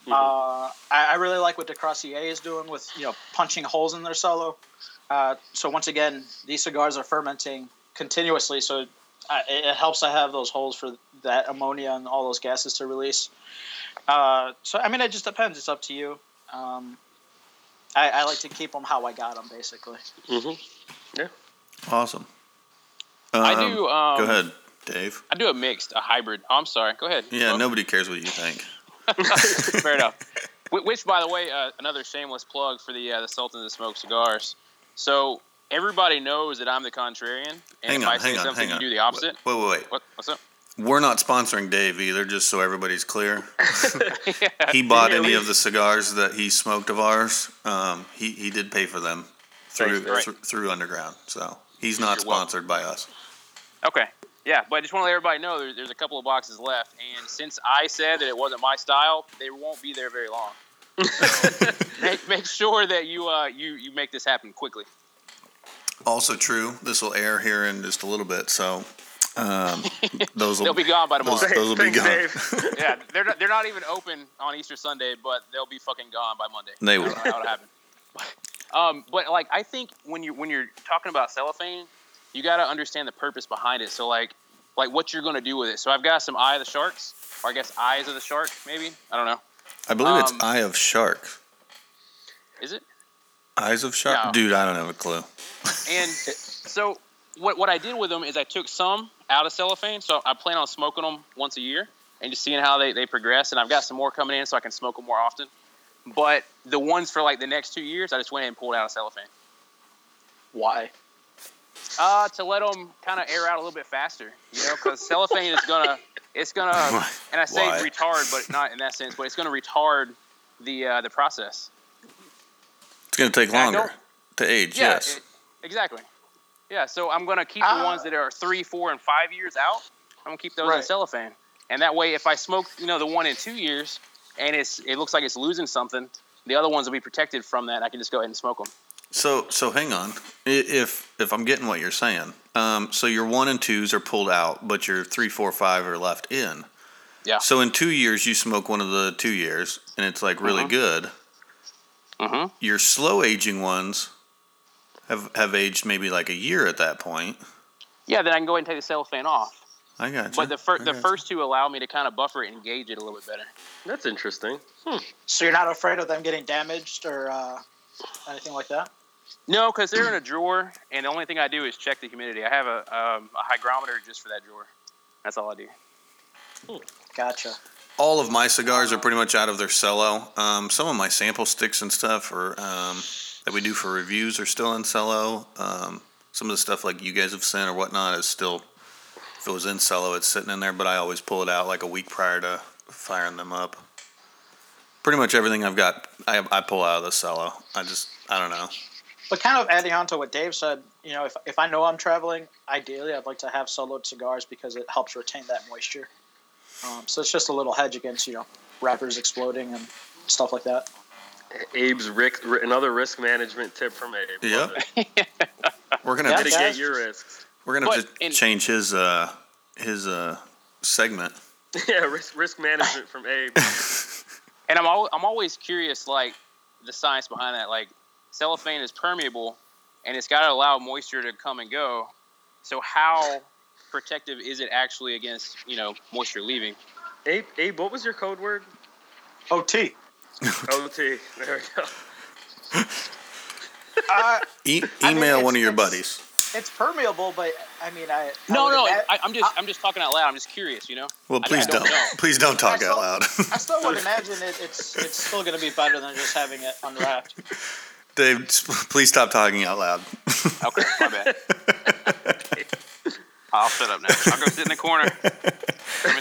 Speaker 2: Mhm.
Speaker 4: Uh, I, I really like what Decrossier is doing with you know punching holes in their cello. Uh, so once again, these cigars are fermenting continuously, so it, it helps to have those holes for that ammonia and all those gases to release. Uh, so I mean, it just depends. It's up to you. Um, I, I like to keep them how I got them, basically.
Speaker 2: Mm-hmm. Yeah.
Speaker 1: Awesome.
Speaker 3: I
Speaker 1: Um,
Speaker 3: do. Um,
Speaker 1: Go ahead, Dave.
Speaker 3: I do a mixed, a hybrid. Oh, I'm sorry. Go ahead.
Speaker 1: Yeah,
Speaker 3: Well,
Speaker 1: nobody cares what you think.
Speaker 3: Fair enough. Which, by the way, uh, another shameless plug for the uh, the Sultans of Smoke cigars. So everybody knows that I'm the contrarian, and
Speaker 1: Hang
Speaker 3: if
Speaker 1: on,
Speaker 3: I say
Speaker 1: hang on,
Speaker 3: something, you do the opposite.
Speaker 1: Wait, wait, wait.
Speaker 3: What? What's up?
Speaker 1: We're not sponsoring Dave either, just so everybody's clear.
Speaker 3: yeah.
Speaker 1: He bought any of the cigars that he smoked of ours. Um, he, he did pay for them through
Speaker 2: Thanks,
Speaker 1: thr- through Underground. So he's not
Speaker 3: You're welcome.
Speaker 1: sponsored by us.
Speaker 3: Okay. Yeah, but I just want to let everybody know there, there's a couple of boxes left, and since I said that it wasn't my style, they won't be there very long. So make, make sure that you uh you you make this happen quickly.
Speaker 1: Also true. This will air here in just a little bit, so um, those
Speaker 3: They'll be gone by tomorrow.
Speaker 1: Those- those will be gone.
Speaker 2: Dave.
Speaker 3: yeah, they're not, they're not even open on Easter Sunday, but they'll be fucking gone by Monday.
Speaker 1: They
Speaker 3: I
Speaker 1: will.
Speaker 3: don't know how it happened. Um, but like I think when you when you're talking about cellophane, you got to understand the purpose behind it. So like like what you're gonna do with it. So I've got some Eye of the Sharks, or I guess Eyes of the Shark, maybe. I don't know.
Speaker 1: I believe it's
Speaker 3: um,
Speaker 1: Eye of Shark.
Speaker 3: Is it?
Speaker 1: Eyes of Shark?
Speaker 3: No.
Speaker 1: Dude, I don't have a clue.
Speaker 3: And so what what I did with them is I took some out of cellophane. So I plan on smoking them once a year and just seeing how they, they progress. And I've got some more coming in so I can smoke them more often. But the ones for like the next two years, I just went ahead and pulled out of cellophane.
Speaker 4: Why?
Speaker 3: Uh, to let them kind of air out a little bit faster, you know, because cellophane is gonna, it's gonna, and I say
Speaker 1: Why?
Speaker 3: retard, but not in that sense, but it's gonna retard the uh, the process.
Speaker 1: It's going to take longer to age,
Speaker 3: Yeah,
Speaker 1: yes.
Speaker 3: it- exactly. Yeah, so I'm gonna keep
Speaker 4: Ah.
Speaker 3: the ones that are three, four, and five years out. I'm gonna keep those in
Speaker 4: Right.
Speaker 3: cellophane, and that way, if I smoke, you know, the one in two years, and it's it looks like it's losing something, the other ones will be protected from that. I can just go ahead and smoke them.
Speaker 1: So so hang on. I- If if I'm getting what you're saying, um, so your one and twos are pulled out, but your three, four, five are left in.
Speaker 3: Yeah.
Speaker 1: So in two years, you smoke one of the two years, and it's like really
Speaker 3: Mhm.
Speaker 1: good.
Speaker 3: Mm-hmm.
Speaker 1: Your slow aging ones have have aged maybe like a year at that point.
Speaker 3: Yeah, then I can go ahead and take the cellophane off.
Speaker 1: I got you.
Speaker 3: But the fir- the
Speaker 1: gotcha.
Speaker 3: first two allow me to kind of buffer it and gauge it a little bit better.
Speaker 2: That's interesting.
Speaker 4: So you're not afraid of them getting damaged or uh, anything like that?
Speaker 3: No, because they're in a drawer, and the only thing I do is check the humidity. I have a, um, a hygrometer just for that drawer. That's all I do.
Speaker 4: Gotcha.
Speaker 1: all of my cigars are pretty much out of their cello. Um, some of my sample sticks and stuff are um, that we do for reviews are still in cello. Um, some of the stuff like you guys have sent or whatnot is still if it was in cello, it's sitting in there. But I always pull it out like a week prior to firing them up. Pretty much everything I've got, I, I pull out of the cello. I just I don't know.
Speaker 4: But kind of adding on to what Dave said, you know, if, if I know I'm traveling, ideally I'd like to have soloed cigars because it helps retain that moisture. Um, so it's just a little hedge against, you know, wrappers exploding and stuff like that.
Speaker 2: Abe's risk, another risk management tip from Abe.
Speaker 1: Yep. We're gonna
Speaker 4: Yeah,
Speaker 1: have to,
Speaker 2: Mitigate
Speaker 4: guys.
Speaker 2: your risks.
Speaker 1: we're gonna
Speaker 3: But
Speaker 1: have
Speaker 3: in-
Speaker 1: change his uh his uh segment.
Speaker 2: yeah, risk risk management from Abe.
Speaker 3: And I'm al- I'm always curious, like the science behind that. Like cellophane is permeable, and it's got to allow moisture to come and go. So how protective is it actually against you know moisture leaving?
Speaker 2: Abe, Abe, what was your code word?
Speaker 4: OT.
Speaker 2: OT. There we go.
Speaker 4: Uh,
Speaker 1: E-
Speaker 4: I mean,
Speaker 1: email
Speaker 4: it's-
Speaker 1: one of your buddies.
Speaker 4: it's permeable, but I mean, I. I
Speaker 3: No,
Speaker 4: would
Speaker 3: no,
Speaker 4: ima-
Speaker 3: I, I'm just I'm just talking out loud. I'm just curious, you know.
Speaker 1: Well, please
Speaker 3: I don't
Speaker 1: don't. Please don't talk
Speaker 4: I
Speaker 1: out loud.
Speaker 4: I still would imagine it, it's it's still going to be better than just having it unwrapped.
Speaker 1: Dave, please stop talking out loud.
Speaker 3: Okay, my bad. I'll shut up now. I'll go sit in the corner.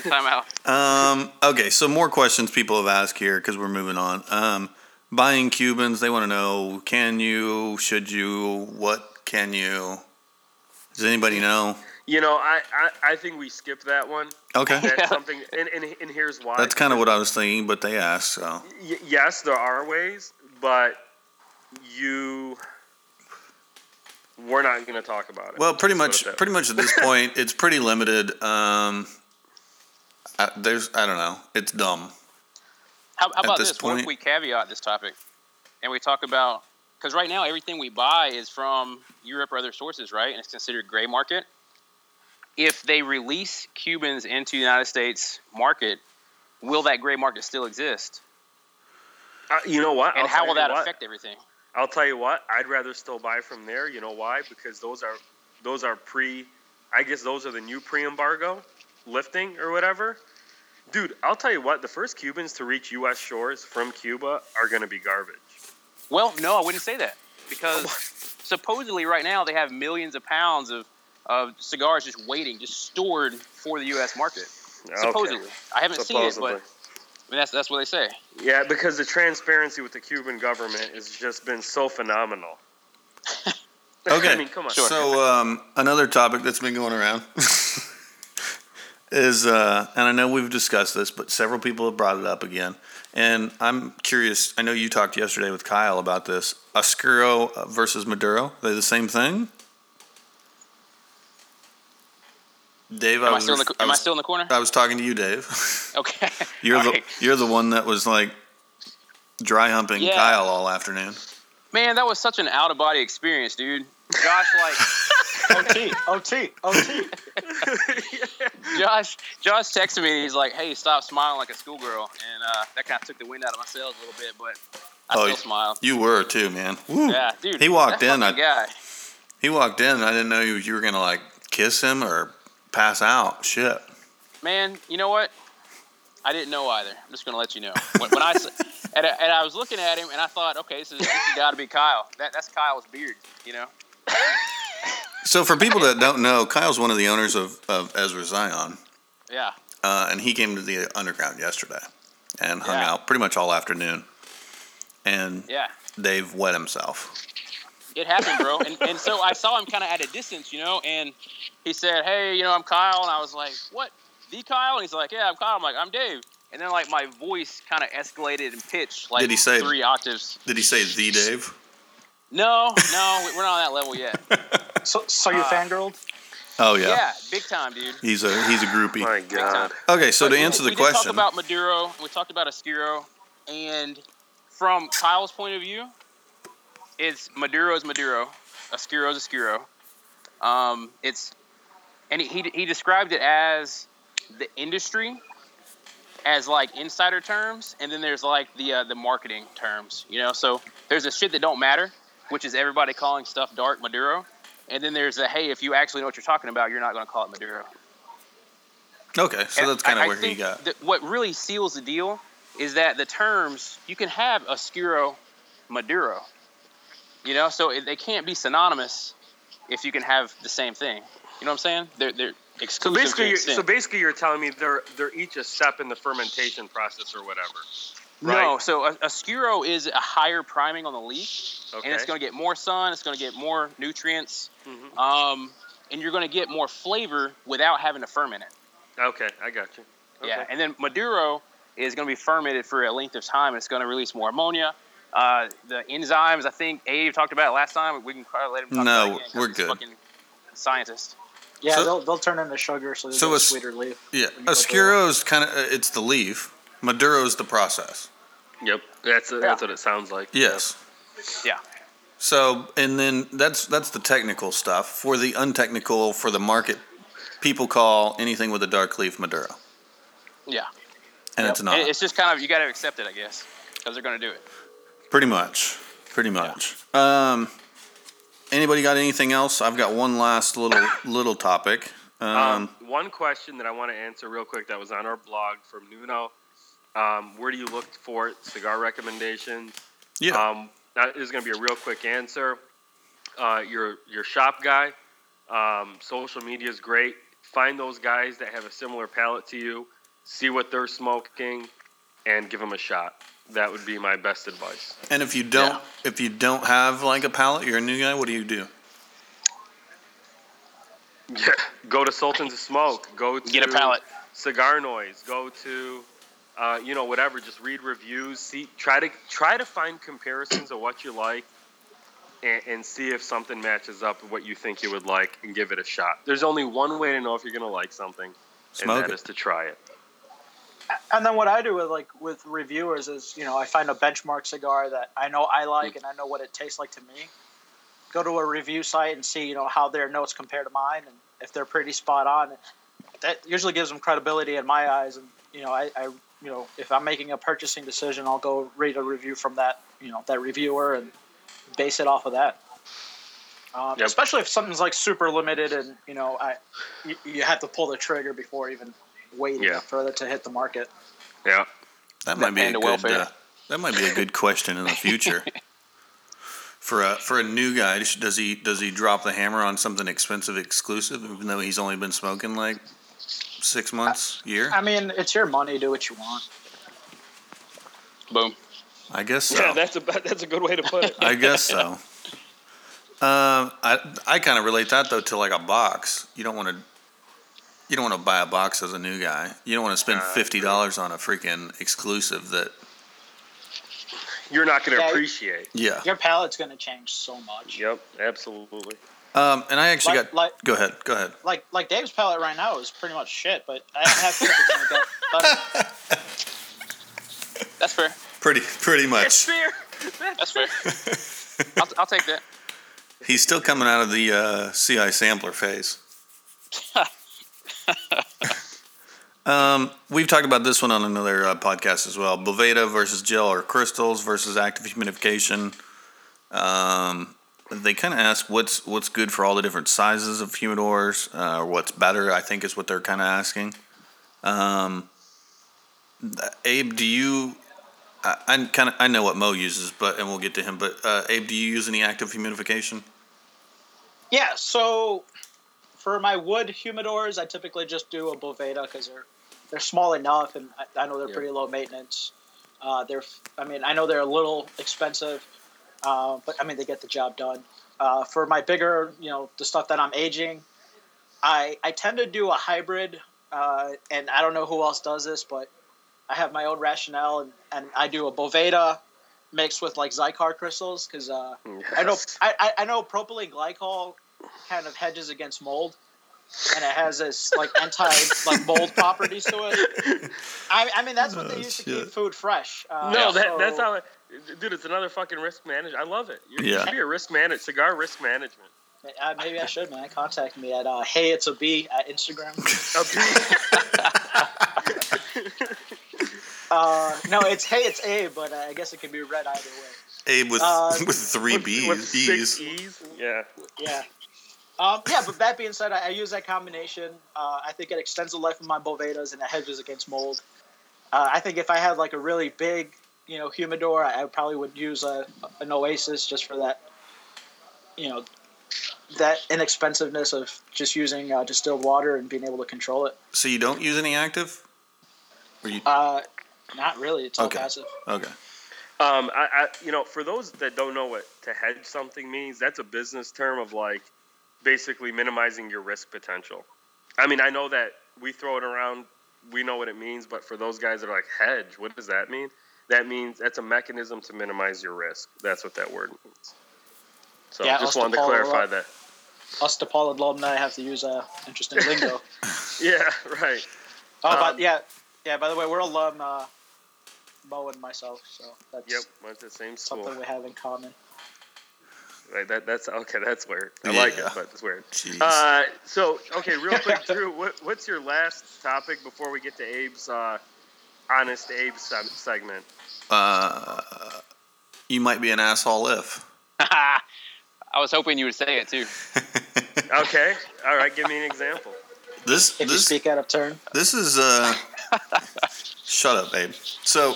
Speaker 3: I'm in timeout.
Speaker 1: Um, okay, so more questions people have asked here because we're moving on. Um, buying Cubans, they want to know: Can you? Should you? What can you? Does anybody know?
Speaker 2: You know, I, I, I think we skipped that one.
Speaker 1: Okay,
Speaker 2: That's
Speaker 3: Yeah.
Speaker 2: something, and, and, and here's why.
Speaker 1: that's kind of what I was thinking, but they asked, so
Speaker 2: Y- yes, there are ways, but you, we're not going to talk about it.
Speaker 1: well, pretty
Speaker 2: Let's
Speaker 1: much,
Speaker 2: put it that
Speaker 1: pretty much at this point, it's pretty limited. Um, I, there's, I don't know, it's dumb.
Speaker 3: How, how
Speaker 1: At
Speaker 3: about
Speaker 1: this
Speaker 3: this? What
Speaker 1: point-
Speaker 3: if we caveat this topic and we talk about because right now everything we buy is from Europe or other sources, right? And it's considered gray market. If they release Cubans into the United States market, will that gray market still exist?
Speaker 2: Uh, you know what?
Speaker 3: And
Speaker 2: I'll
Speaker 3: how will that
Speaker 2: what.
Speaker 3: affect everything?
Speaker 2: I'll tell you what. I'd rather still buy from there. You know why? Because those are those are pre. I guess those are the new pre-embargo lifting or whatever. Dude, I'll tell you what. The first Cubans to reach U.S. shores from Cuba are going to be garbage.
Speaker 3: Well, no, I wouldn't say that because supposedly right now they have millions of pounds of, of cigars just waiting, just stored for the U.S. market. Supposedly, I haven't seen it, but I mean, that's that's what they say.
Speaker 2: Yeah, because the transparency with the Cuban government has just been so phenomenal.
Speaker 1: Okay.
Speaker 2: I mean, come on.
Speaker 1: So um, another topic that's been going around is, uh, and I know we've discussed this, but several people have brought it up again. And I'm curious. I know you talked yesterday with Kyle about this. Oscuro versus Maduro. Are they the same thing? Dave,
Speaker 3: Am I
Speaker 1: was,
Speaker 3: still in the,
Speaker 1: ref- I
Speaker 3: am I still in the corner?
Speaker 1: I was talking to you, Dave.
Speaker 3: Okay.
Speaker 1: You're
Speaker 3: All
Speaker 1: the
Speaker 3: right.
Speaker 1: you're the one that was like dry humping
Speaker 3: Yeah.
Speaker 1: Kyle all afternoon.
Speaker 3: Man, that was such an out of body experience, dude. Josh, like,
Speaker 4: OT, OT, OT.
Speaker 3: Josh, Josh texted me and he's like, "Hey, stop smiling like a schoolgirl," and uh, that kind of took the wind out of my sails a little bit, but I
Speaker 1: Oh,
Speaker 3: still
Speaker 1: y-
Speaker 3: smiled.
Speaker 1: You were too, man. Woo.
Speaker 3: Yeah, dude.
Speaker 1: He walked
Speaker 3: that
Speaker 1: in,
Speaker 3: fucking
Speaker 1: I-
Speaker 3: guy.
Speaker 1: He walked in. I didn't know you, you were gonna like kiss him or pass out. Shit.
Speaker 3: Man, you know what? I didn't know either. I'm just gonna let you know. When, when I s- and, I- and I was looking at him and I thought, okay, this is this has got to be Kyle. That that's Kyle's beard, you know.
Speaker 1: So for people that don't know, Kyle's one of the owners of, of Ezra Zion,
Speaker 3: Yeah.
Speaker 1: uh, and he came to the underground yesterday and hung
Speaker 3: Yeah.
Speaker 1: out pretty much all afternoon. And
Speaker 3: Yeah.
Speaker 1: Dave wet himself.
Speaker 3: It happened, bro. And, and so I saw him kind of at a distance, you know, and he said, hey, you know, I'm Kyle. And I was like, what? The Kyle? And he's like, yeah, I'm Kyle. I'm like, I'm Dave. And then, like, my voice kind of escalated in pitch, like
Speaker 1: Did he say-
Speaker 3: three octaves.
Speaker 1: Did he say the Dave?
Speaker 3: No, no, we're not on that level yet.
Speaker 4: So, so you
Speaker 3: Uh,
Speaker 4: fangirled?
Speaker 1: Oh yeah.
Speaker 3: Yeah, big time, dude.
Speaker 1: He's a he's a groupie.
Speaker 2: My God.
Speaker 1: Okay, so
Speaker 3: But
Speaker 1: to
Speaker 3: we-
Speaker 1: answer the
Speaker 3: we
Speaker 1: question,
Speaker 3: we talked about Maduro. We talked about Oscuro, and from Kyle's point of view, it's Maduro is Maduro, Oscuro is Oscuro. Um, it's and he, he he described it as the industry, as like insider terms, and then there's like the uh, the marketing terms. You know, so there's a shit that don't matter, which is everybody calling stuff dark Maduro. And then there's a hey, if you actually know what you're talking about, you're not going to call it Maduro.
Speaker 1: okay, so
Speaker 3: And
Speaker 1: that's kind of
Speaker 3: I
Speaker 1: where he got.
Speaker 3: that what really seals the deal is that the terms you can have Oscuro Maduro. You know, so it, they can't be synonymous if you can have the same thing. You know what I'm saying? They're they're
Speaker 2: So basically,
Speaker 3: to
Speaker 2: you're, so basically, you're telling me they're they're each a step in the fermentation process or whatever.
Speaker 3: No. So a, Oscuro is a higher priming on the leaf,
Speaker 2: Okay.
Speaker 3: and it's going to get more sun. It's going to get more nutrients,
Speaker 2: Mhm.
Speaker 3: um, and you're going to get more flavor without having to ferment it.
Speaker 2: Okay, I got you. Okay.
Speaker 3: Yeah, and then Maduro is going to be fermented for a length of time. and It's going to release more ammonia. Uh, the enzymes, I think Abe talked about it last time. We can probably let him talk
Speaker 1: No,
Speaker 3: about it again 'cause
Speaker 1: we're good.
Speaker 3: Fucking scientist.
Speaker 4: Yeah,
Speaker 1: So-
Speaker 4: they'll, they'll turn into sugar, so
Speaker 1: So
Speaker 4: so a
Speaker 1: it's-
Speaker 4: sweeter leaf.
Speaker 1: Yeah,
Speaker 4: when you put the-
Speaker 1: Oscuro's kind of it's the leaf. Maduro's the process.
Speaker 2: Yep, that's that's what it sounds like.
Speaker 1: Yes.
Speaker 3: Yeah.
Speaker 1: So and then that's that's the technical stuff. For the untechnical, for the market, people call anything with a dark leaf Maduro.
Speaker 3: Yeah.
Speaker 1: and
Speaker 4: Yep.
Speaker 1: it's not.
Speaker 3: It's just kind of you got to accept it, I guess, because they're going to do it.
Speaker 1: Pretty much. Pretty much. Um, anybody got anything else? I've got one last little little topic. Um,
Speaker 2: Um, one question that I want to answer real quick that was on our blog from Nuno. Um, where do you look for cigar recommendations?
Speaker 1: yeah.
Speaker 2: Um, that is going to be a real quick answer. Uh, your your shop guy, um, social media is great. Find those guys that have a similar palate to you. See what they're smoking, and give them a shot. That would be my best advice.
Speaker 1: and if you don't,
Speaker 3: yeah.
Speaker 1: if you don't have like a palate, you're a new guy. What do you do?
Speaker 2: Go to Sultans of Smoke. Go to
Speaker 3: Get a palate.
Speaker 2: Cigar Noise. Go to, uh, you know, whatever. Just read reviews. See, try to try to find comparisons of what you like, and, and see if something matches up with what you think you would like, and give it a shot. There's only one way to know if you're gonna like something,
Speaker 1: Smoke
Speaker 2: and that
Speaker 1: it.
Speaker 2: is to try it.
Speaker 4: And then what I do with like with reviewers is, you know, I find a benchmark cigar that I know I like and I know what it tastes like to me. Go to a review site and see, you know, how their notes compare to mine, and if they're pretty spot on, that usually gives them credibility in my eyes. And you know, I, I you know, if I'm making a purchasing decision, I'll go read a review from that, you know, that reviewer and base it off of that. Um,
Speaker 2: Yep.
Speaker 4: Especially if something's like super limited and you know, I you, you have to pull the trigger before even waiting
Speaker 2: Yeah.
Speaker 4: for it to hit the market.
Speaker 2: Yeah.
Speaker 1: That might be a good. Uh, that might be a good question in the future. for a for a new guy, does he does he drop the hammer on something expensive, exclusive, even though he's only been smoking like six months, year?
Speaker 4: I mean, it's your money. Do what you want.
Speaker 3: Boom.
Speaker 1: I guess so.
Speaker 2: Yeah, that's a that's a good way to put it.
Speaker 1: I guess so. Um, I I kind of relate that though to like a box. You don't want to. You don't want to buy a box as a new guy. You don't want to spend
Speaker 2: Uh,
Speaker 1: fifty dollars on a freaking exclusive that.
Speaker 2: You're not gonna
Speaker 4: Yeah.
Speaker 2: appreciate.
Speaker 1: Yeah.
Speaker 4: Your palate's going to change so much.
Speaker 2: Yep, absolutely.
Speaker 1: Um, and I actually
Speaker 4: Like-
Speaker 1: got.
Speaker 4: like-
Speaker 1: go ahead. Go ahead.
Speaker 4: Like like Dave's palate right now is pretty much shit, but I have faith it's going to get better.
Speaker 3: That's fair.
Speaker 1: Pretty pretty
Speaker 2: It's
Speaker 1: much.
Speaker 2: fair.
Speaker 3: That's fair. I'll, I'll take that.
Speaker 1: He's still coming out of the uh, CI sampler phase. um, we've talked about this one on another uh, podcast as well. Boveda versus gel or crystals versus active humidification. Um, they kind of ask what's what's good for all the different sizes of humidors, uh, or what's better. I think is what they're kind of asking. Um, Abe, do you? I, I kind of I know what Mo uses, but and we'll get to him. But uh, Abe, do you use any active humidification?
Speaker 4: Yeah, so for my wood humidors, I typically just do a Boveda because they're they're small enough, and I, I know they're
Speaker 2: Yeah.
Speaker 4: pretty low maintenance. Uh, they're, I mean, I know they're a little expensive, uh, but I mean they get the job done. Uh, for my bigger, you know, the stuff that I'm aging, I I tend to do a hybrid, uh, and I don't know who else does this, but I have my own rationale, and, and I do a Boveda mixed with like Xikar crystals because uh, I know I, I- I know propylene glycol kind of hedges against mold, and it has this like anti like mold properties to it. I, I mean that's what they
Speaker 1: Oh,
Speaker 4: use to keep food fresh. Uh,
Speaker 2: No, that,
Speaker 4: so-
Speaker 2: that's how. It, dude, it's another fucking risk management. I love it. You're, You should be a risk manage cigar risk management.
Speaker 4: Uh, maybe I should, man. Contact me at uh, hey it's a b at Instagram.
Speaker 2: A bee-
Speaker 4: Uh, no, it's hey it's a, but uh, I guess it can be read either way.
Speaker 1: Abe with
Speaker 4: Uh,
Speaker 1: with three
Speaker 2: with,
Speaker 1: B's.
Speaker 2: with six
Speaker 1: E's.
Speaker 2: E's. Yeah.
Speaker 4: Yeah. Um, yeah, but that being said, I, I use that combination. Uh, I think it extends the life of my Bovedas and it hedges against mold. Uh, I think if I had like a really big, you know, humidor, I, I probably would use a, an Oasis just for that, you know, that inexpensiveness of just using uh, distilled water and being able to control it.
Speaker 1: So you don't use any active? Or you,
Speaker 4: Uh, not really. It's all
Speaker 1: Okay.
Speaker 4: passive.
Speaker 1: okay.
Speaker 2: Um, I, I, you know, for those that don't know what to hedge something means, that's a business term of like basically minimizing your risk potential. I mean, I know that we throw it around, we know what it means, but for those guys that are like hedge, what does that mean? That means that's a mechanism to minimize your risk. That's what that word means. So
Speaker 4: Yeah,
Speaker 2: just wanted to clarify
Speaker 4: up.
Speaker 2: that.
Speaker 4: Us DePaul alumni have to use uh, interesting lingo.
Speaker 2: Yeah, right.
Speaker 4: Oh,
Speaker 2: Um,
Speaker 4: but yeah, yeah. By the way, we're alum, uh, Mo and myself, so that's
Speaker 2: Yep, went to the same school.
Speaker 4: something we have in common.
Speaker 2: Right, that, that's okay. That's weird. I like it, but it's weird.
Speaker 1: Jeez.
Speaker 2: Uh, so okay, real quick, Drew. What, what's your last topic before we get to Abe's uh, Honest Abe se- segment.
Speaker 1: Uh, you might be an asshole if.
Speaker 3: I was hoping you would say it too.
Speaker 2: Okay. All right. Give me an example.
Speaker 1: this
Speaker 4: If you speak out of turn,
Speaker 1: this is uh. shut up, babe. So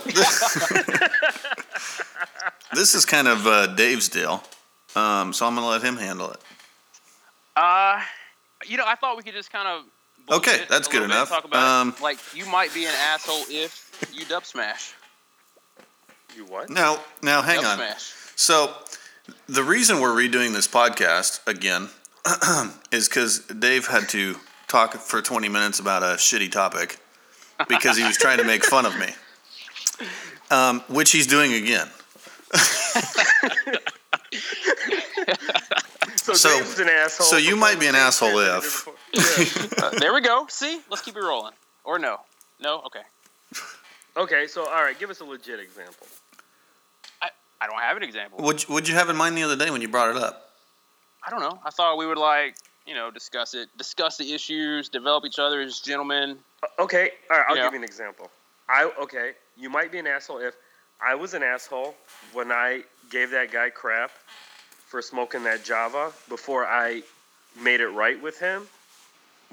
Speaker 1: this is kind of uh, Dave's deal. Um, so I'm gonna let him handle it.
Speaker 3: Uh, you know, I thought we could just kind of.
Speaker 1: Okay, that's
Speaker 3: a
Speaker 1: good enough.
Speaker 3: Talk about
Speaker 1: Um,
Speaker 3: it. like you might be an asshole if you dub smash.
Speaker 2: You what?
Speaker 1: Now, now, hang
Speaker 3: dub
Speaker 1: on.
Speaker 3: smash.
Speaker 1: So, the reason we're redoing this podcast again is because Dave had to talk for 20 minutes about a shitty topic because he was trying to make fun of me, um, which he's doing again.
Speaker 2: So,
Speaker 1: So-
Speaker 2: Dave's an asshole.
Speaker 1: so you might be an asshole if-
Speaker 2: Yeah.
Speaker 3: Uh, there we go. See, let's keep it rolling. Or no, no, okay.
Speaker 2: Okay. So all right. Give us a legit example.
Speaker 3: I I don't have an example.
Speaker 1: What'd, what'd you have in mind the other day when you brought it up?
Speaker 3: I don't know. I thought we would like, you know, discuss it, discuss the issues, develop each other as gentlemen.
Speaker 2: Uh, Okay. All right. I'll
Speaker 3: Yeah.
Speaker 2: give you an example. I okay. You might be an asshole if I was an asshole when I gave that guy crap for smoking that Java before I made it right with him.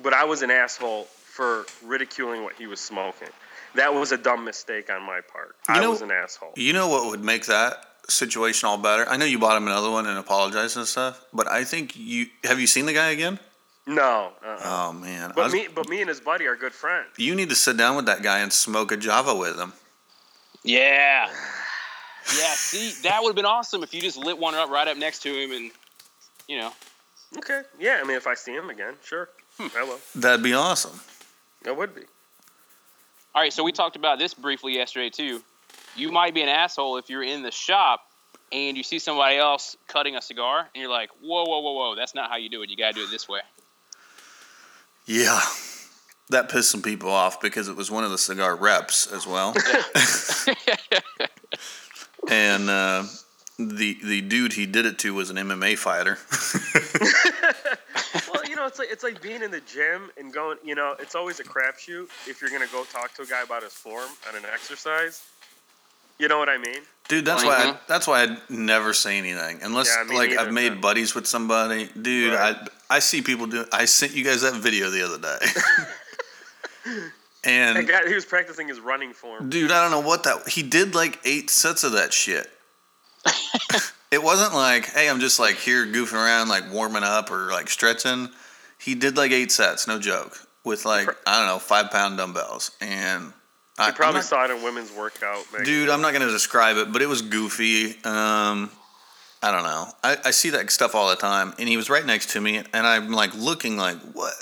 Speaker 2: But I was an asshole for ridiculing what he was smoking. That was a dumb mistake on my part.
Speaker 1: You
Speaker 2: I
Speaker 1: know-
Speaker 2: was an asshole.
Speaker 1: You know what would make that situation all better? I know you bought him another one and apologized and stuff, but I think you have you seen the guy again?
Speaker 2: No. Uh-uh.
Speaker 1: Oh man,
Speaker 2: But
Speaker 1: was-
Speaker 2: me, but me and his buddy are good friends.
Speaker 1: you need to sit down with that guy and smoke a Java with him.
Speaker 3: Yeah. Yeah, see, that would have been awesome if you just lit one up right up next to him and, you know.
Speaker 2: Okay. Yeah. I mean, if I see him again, sure.
Speaker 1: Hmm.
Speaker 2: I will.
Speaker 1: That'd be awesome.
Speaker 2: That would be.
Speaker 3: All right, so we talked about this briefly yesterday too. You might be an asshole if you're in the shop and you see somebody else cutting a cigar and you're like, whoa, whoa, whoa, whoa, that's not how you do it. You got to do it this way.
Speaker 1: Yeah. That pissed some people off because it was one of the cigar reps as well. and uh, the the dude he did it to was an MMA fighter.
Speaker 2: well, you know, it's like it's like being in the gym and going. You know, it's always a crapshoot if you're gonna go talk to a guy about his form on an exercise. You know what I mean?
Speaker 1: Dude, that's why I,
Speaker 3: Mhm.
Speaker 1: that's why I never say anything unless
Speaker 2: Yeah,
Speaker 1: like
Speaker 2: neither,
Speaker 1: I've made
Speaker 2: man.
Speaker 1: buddies with somebody. Dude,
Speaker 2: Right.
Speaker 1: I I see people do. I sent you guys that video the other day, and
Speaker 2: That guy, he was practicing his running form.
Speaker 1: Dude, I don't know what that. He did like eight sets of that shit. it wasn't like, hey, I'm just like here goofing around, like warming up or like stretching. He did like eight sets, no joke, with like I don't know, five pound dumbbells, and I
Speaker 2: You probably
Speaker 1: not-
Speaker 2: saw it in women's workout. Magazine.
Speaker 1: dude, I'm not gonna describe it, but it was goofy. Um, I don't know. I, I see that stuff all the time, and he was right next to me, and I'm like looking like, what?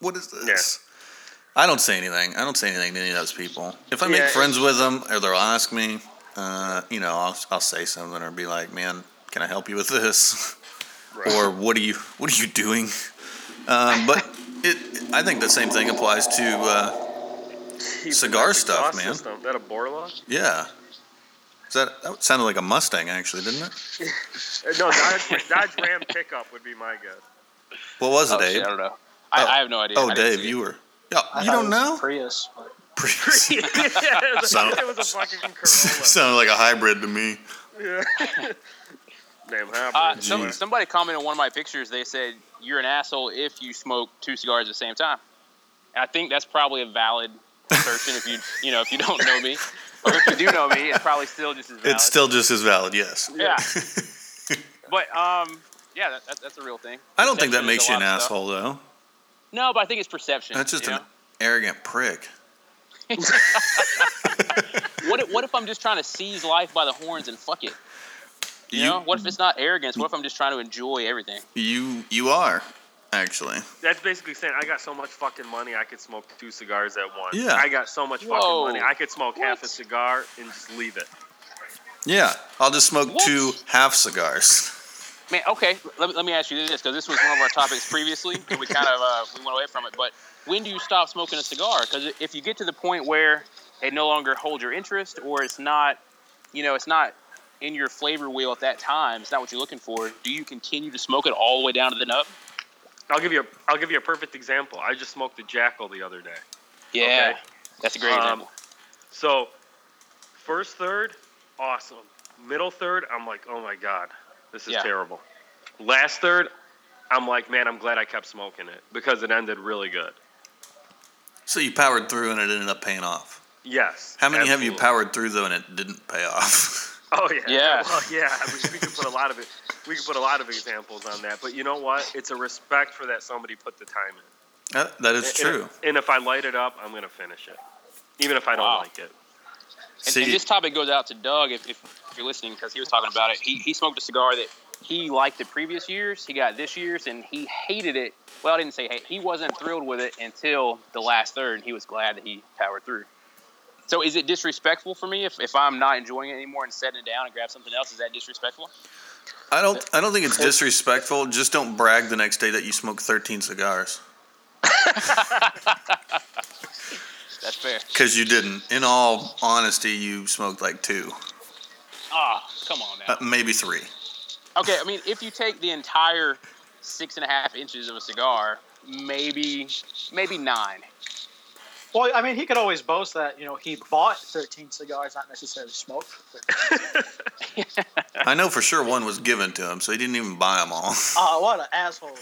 Speaker 1: What is this? I don't say anything. I don't say anything to any of those people. If I make
Speaker 2: Yeah,
Speaker 1: friends with them, or they'll ask me, uh, you know, I'll, I'll say something or be like, man, can I help you with this?
Speaker 2: Right.
Speaker 1: Or what are you what are you doing? Um, but it, I think the same thing applies to. Uh, cigar stuff, man.
Speaker 2: System. That a Borla?
Speaker 1: yeah. Is that that sounded like a Mustang actually, didn't it?
Speaker 2: Uh, No, Dodge, Dodge Ram pickup would be my guess.
Speaker 1: What was it,
Speaker 3: Oh, shit, I don't know. I,
Speaker 1: Oh.
Speaker 3: I have no idea.
Speaker 1: Oh, Dave, you were. Yeah,
Speaker 4: I
Speaker 1: you don't
Speaker 4: it was
Speaker 1: know.
Speaker 4: Prius. but-
Speaker 2: yeah, it was, a, it was a fucking Corolla.
Speaker 1: Sounded like a hybrid to me.
Speaker 2: Yeah. Damn
Speaker 3: Uh, some,
Speaker 1: Jeez.
Speaker 3: somebody commented on one of my pictures. They said you're an asshole if you smoke two cigars at the same time. And I think that's probably a valid assertion if you you know if you don't know me, or if you do know me, it's probably still just as valid.
Speaker 1: It's still just as valid, yes.
Speaker 3: yeah. But um, yeah, that, that, that's a real thing.
Speaker 1: I don't think that makes you an
Speaker 3: lot stuff.
Speaker 1: asshole, though.
Speaker 3: No, but I think it's perception.
Speaker 1: That's just an
Speaker 3: know?
Speaker 1: arrogant prick.
Speaker 3: What if, what if I'm just trying to seize life by the horns and fuck it? You,
Speaker 1: You-
Speaker 3: know, what if it's not arrogance? What if I'm just trying to enjoy everything?
Speaker 1: You you are actually.
Speaker 2: That's basically saying I got so much fucking money I could smoke two cigars at once.
Speaker 1: Yeah.
Speaker 2: I got so much
Speaker 3: Whoa.
Speaker 2: fucking money I could smoke half a cigar and just leave it.
Speaker 1: Yeah, I'll just smoke
Speaker 3: What?
Speaker 1: two half cigars.
Speaker 3: Man, okay. Let me, let me ask you this because this was one of our topics previously, and we kind of uh, we went away from it. But when do you stop smoking a cigar? Because if you get to the point where it no longer holds your interest, or it's not, you know, it's not in your flavor wheel at that time, it's not what you're looking for. Do you continue to smoke it all the way down to the nub?
Speaker 2: I'll give you a, I'll give you a perfect example. I just smoked the Jackal the other day.
Speaker 3: Yeah. That's a great
Speaker 2: Um,
Speaker 3: example.
Speaker 2: So, first third, awesome. Middle third, I'm like, oh my god, this is
Speaker 3: Yeah.
Speaker 2: terrible. Last third, I'm like, man, I'm glad I kept smoking it because it ended really good.
Speaker 1: So you powered through and it ended up paying off.
Speaker 2: Yes.
Speaker 1: How many have you powered through though and it didn't pay off?
Speaker 2: Oh yeah.
Speaker 3: Yeah.
Speaker 2: Well, yeah. I mean, we could put a lot of it. We could put a lot of examples on that. But you know what? It's a respect for that somebody put the time in.
Speaker 1: That- that is
Speaker 2: And-
Speaker 1: true.
Speaker 2: And if I light it up, I'm gonna finish it, even if I don't
Speaker 3: Wow.
Speaker 2: like it.
Speaker 3: And,
Speaker 1: See,
Speaker 3: and this topic goes out to Doug if, if, if you're listening because he was talking about it. He, he smoked a cigar that he liked the previous years. He got this year's and he hated it. Well, I didn't say hate. He wasn't thrilled with it until the last third. And he was glad that he powered through. So is it disrespectful for me if, if I'm not enjoying it anymore and setting it down and grab something else? Is that disrespectful?
Speaker 1: I don't. I don't think it's disrespectful. Just don't brag the next day that you smoked 13 cigars
Speaker 3: That's fair.
Speaker 1: because you didn't. In all honesty, you smoked like two,
Speaker 3: Ah, come on now.
Speaker 1: uh, maybe three.
Speaker 3: Okay, I mean, if you take the entire six and a half inches of a cigar, maybe maybe nine.
Speaker 4: Well, I mean, he could always boast that you know he bought 13 cigars, not necessarily smoked.
Speaker 1: I know for sure one was given to him, so he didn't even buy them all.
Speaker 4: Oh, what an asshole!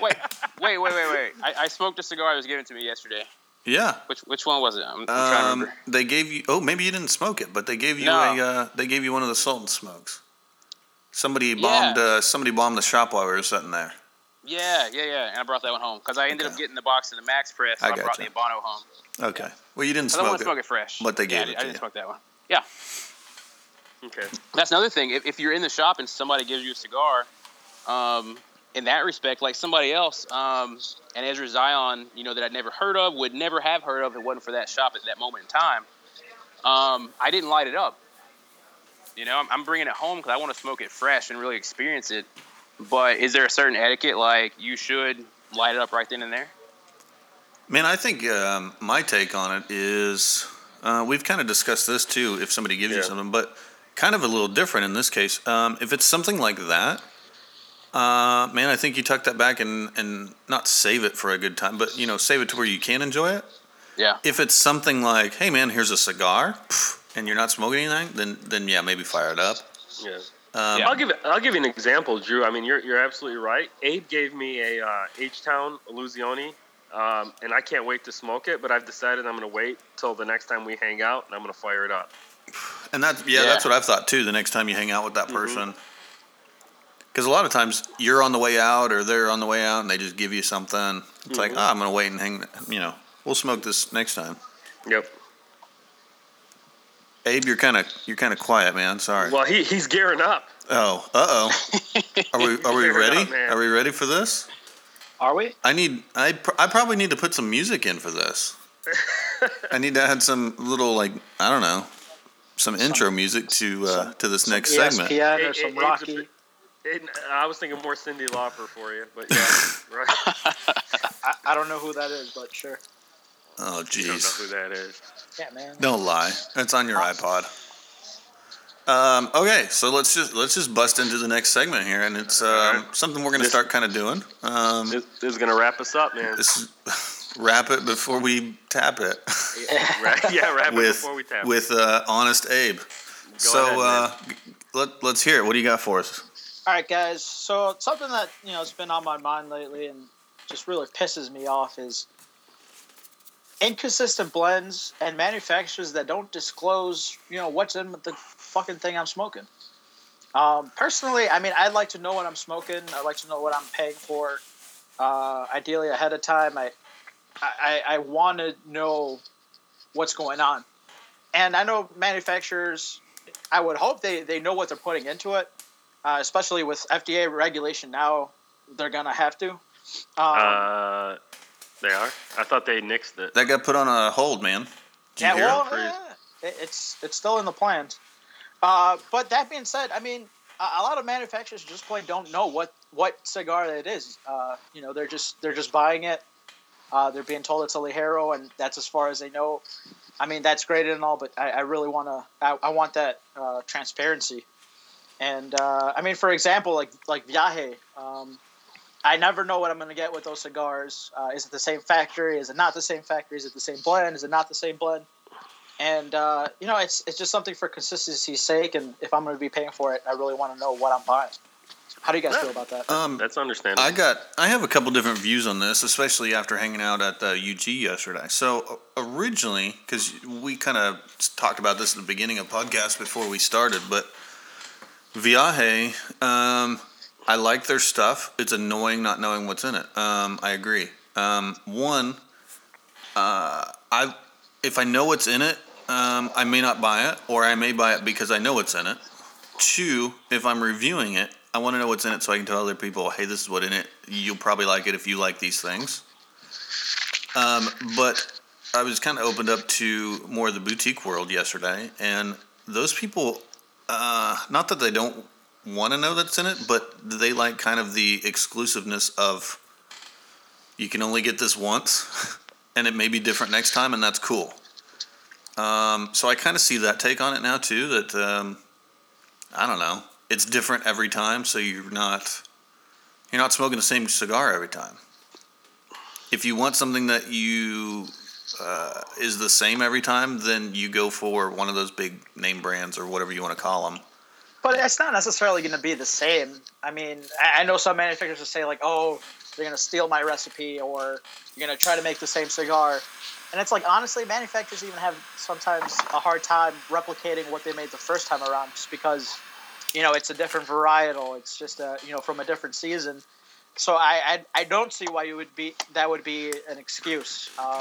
Speaker 3: Wait, wait, wait, wait, wait. I, I smoked a cigar that was given to me yesterday.
Speaker 1: yeah.
Speaker 3: Which which one was it? I'm, I'm trying to
Speaker 1: Um,
Speaker 3: remember.
Speaker 1: they gave you. Oh, maybe you didn't smoke it, but they gave you
Speaker 3: No.
Speaker 1: a. Uh, they gave you one of the Sultan smokes. Somebody bombed.
Speaker 3: Yeah.
Speaker 1: Uh, somebody bombed the shop while we were sitting there.
Speaker 3: Yeah, yeah, yeah. And I brought that one home because I ended
Speaker 1: Okay.
Speaker 3: up getting the box of the Max Press. So
Speaker 1: I
Speaker 3: I, brought
Speaker 1: gotcha.
Speaker 3: the Habano home.
Speaker 1: Okay. Well, you didn't
Speaker 3: I don't
Speaker 1: smoke
Speaker 3: want
Speaker 1: it.
Speaker 3: to smoke it fresh.
Speaker 1: but they
Speaker 3: yeah,
Speaker 1: gave
Speaker 3: I
Speaker 1: it
Speaker 3: didn't-
Speaker 1: to
Speaker 3: I didn't
Speaker 1: you.
Speaker 3: smoke that one. Yeah,
Speaker 2: Okay.
Speaker 3: that's another thing. If, if you're in the shop and somebody gives you a cigar, um, in that respect, like somebody else, um, and Ezra Zion, you know, that I'd never heard of, would never have heard of if it wasn't for that shop at that moment in time. Um, I didn't light it up. You know, I'm, I'm bringing it home because I want to smoke it fresh and really experience it. But is there a certain etiquette, like you should light it up right then and there?
Speaker 1: Man, I think um, my take on it is uh, we've kind of discussed this too. If somebody gives you something, but kind of a little different in this case. Um, if it's something like that, uh, man, I think you tuck that back and and not save it for a good time, but you know, save it to where you can enjoy it.
Speaker 3: Yeah.
Speaker 1: If it's something like, hey man, here's a cigar, and you're not smoking anything, then then yeah, maybe fire it up.
Speaker 2: Yeah.
Speaker 1: Um,
Speaker 3: Yeah.
Speaker 2: I'll give I'll give you an example, Drew. I mean, you're you're absolutely right. Abe gave me a uh, H Town Illusione, um, and I can't wait to smoke it. But I've decided I'm going to wait till the next time we hang out, and I'm going to fire it up.
Speaker 1: And that's yeah,
Speaker 3: Yeah.
Speaker 1: that's what I've thought too. The next time you hang out with that person, because a lot of times you're on the way out or they're on the way out, and they just give you something. It's like, oh, I'm gonna wait and hang. You know, we'll smoke this next time.
Speaker 2: Yep.
Speaker 1: Abe, you're kind of you're kind of quiet, man. Sorry.
Speaker 2: Well, he he's gearing up.
Speaker 1: Oh, uh oh. Are we are we ready?
Speaker 2: enough, man.
Speaker 1: Are we ready for this?
Speaker 4: Are we?
Speaker 1: I need I pr- I probably need to put some music in for this. I need to add some little like I don't know, some intro music to uh, to this next segment.
Speaker 4: ESPN or some
Speaker 2: Abe's a
Speaker 4: Rocky.
Speaker 2: bit- Abe- I was thinking more Cyndi Lauper for you, but yeah, right.
Speaker 4: I, I don't know who that is, but sure.
Speaker 1: Oh
Speaker 2: You don't know who that is.
Speaker 4: Yeah, man.
Speaker 1: Don't lie. It's on your iPod. Um, okay, so let's just let's just bust into the next segment here, and it's um,
Speaker 2: Alright.
Speaker 1: something we're going to start kind of doing. Um,
Speaker 2: This, this is going to wrap us up, man.
Speaker 1: this is, wrap it before we tap it
Speaker 2: Right, yeah, wrap it
Speaker 1: with
Speaker 2: before we tap.
Speaker 1: with uh, honest Abe.
Speaker 2: Go
Speaker 1: so
Speaker 2: ahead,
Speaker 1: uh, let let's hear it. What do you got for us?
Speaker 4: All right, guys. So something that you know has been on my mind lately and just really pisses me off is inconsistent blends and manufacturers that don't disclose you know what's in the fucking thing I'm smoking. Um, personally, I mean, I'd like to know what I'm smoking. I'd like to know what I'm paying for. Uh, ideally, ahead of time. I I, I want to know what's going on. And I know manufacturers. I would hope they, they know what they're putting into it uh, especially with FDA regulation now, they're gonna have to. Um,
Speaker 2: Uh, they are. I thought they nixed it.
Speaker 1: That got put on a hold, man. Did
Speaker 4: yeah, well, yeah, it's it's still in the plans. Uh, but that being said, I mean, a, a lot of manufacturers just plain don't know what what cigar it is. Uh, you know, they're just they're just buying it. Uh, they're being told it's a Ligero, and that's as far as they know. I mean, that's great and all, but I, I really want to. I, I want that uh, transparency. And uh, I mean, for example, like like Viaje, um, I never know what I'm going to get with those cigars. Uh, is it the same factory? Is it not the same factory? Is it the same blend? Is it not the same blend? And uh, you know, it's it's just something for consistency's sake. And if I'm going to be paying for it, I really want to know what I'm buying. How do you guys
Speaker 2: Yeah.
Speaker 4: feel about that?
Speaker 1: Um,
Speaker 2: That's understandable.
Speaker 1: I got I have a couple different views on this, especially after hanging out at the UG yesterday. So uh, originally, because we kind of talked about this at the beginning of podcast before we started, but Viaje, um, I like their stuff. It's annoying not knowing what's in it. Um, I agree. Um, one, uh, I if I know what's in it, um, I may not buy it, or I may buy it because I know what's in it. Two, if I'm reviewing it, I want to know what's in it so I can tell other people, hey, this is what in it. You'll probably like it if you like these things. Um, but I was kind of opened up to more of the boutique world yesterday, and those people, uh, not that they don't want to know that's in it, but they like kind of the exclusiveness of you can only get this once, and it may be different next time, and that's cool. Um, so I kind of see that take on it now too. That um, I don't know, it's different every time, so you're not you're not smoking the same cigar every time. If you want something that you uh, is the same every time, then you go for one of those big name brands or whatever you want to call them.
Speaker 4: But it's not necessarily going to be the same. I mean, I, I know some manufacturers will say like, "Oh, they're going to steal my recipe," or "You're going to try to make the same cigar." And it's like honestly, manufacturers even have sometimes a hard time replicating what they made the first time around, just because you know it's a different varietal. It's just a you know from a different season. So I I, I don't see why you would be that would be an excuse. Um,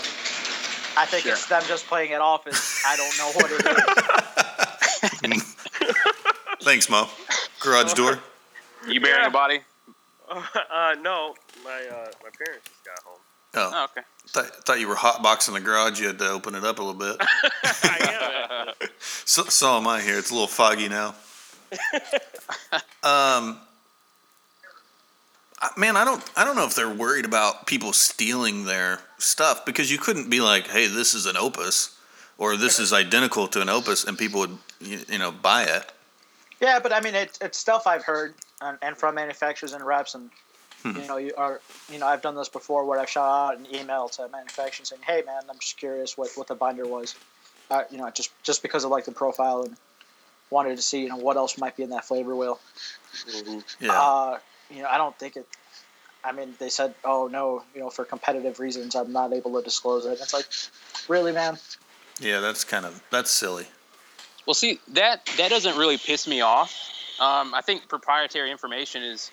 Speaker 4: I think
Speaker 2: Sure.
Speaker 4: it's them just playing it off as I don't know what it is.
Speaker 1: Thanks, Mo. Garage door.
Speaker 3: You burying
Speaker 2: Yeah.
Speaker 3: a body?
Speaker 2: uh, no, my uh, my parents just got home.
Speaker 1: Oh,
Speaker 3: Oh, okay.
Speaker 1: thought, thought you were hotboxing the garage. You had to open it up a little bit.
Speaker 2: I am.
Speaker 1: So, so am I here. It's a little foggy now. um, I- man, I don't, I don't know if they're worried about people stealing their stuff because you couldn't be like, "Hey, this is an Opus," or "This is identical to an Opus," and people would, you, you know, buy it.
Speaker 4: Yeah, but I mean, it, it's stuff I've heard and, and from manufacturers and reps, and
Speaker 1: Hmm.
Speaker 4: you know, you are, you know, I've done this before where I've shot out an email to manufacturers saying, "Hey, man, I'm just curious what, what the binder was, uh, you know, just just because I like the profile and wanted to see, you know, what else might be in that flavor wheel."
Speaker 2: Mhm.
Speaker 1: Yeah,
Speaker 4: Uh, you know, I don't think it. I mean, they said, "Oh no, you know, for competitive reasons, I'm not able to disclose it." It's like, really, man?
Speaker 1: yeah, that's kind of that's silly.
Speaker 3: Well, see that that doesn't really piss me off. Um, I think proprietary information is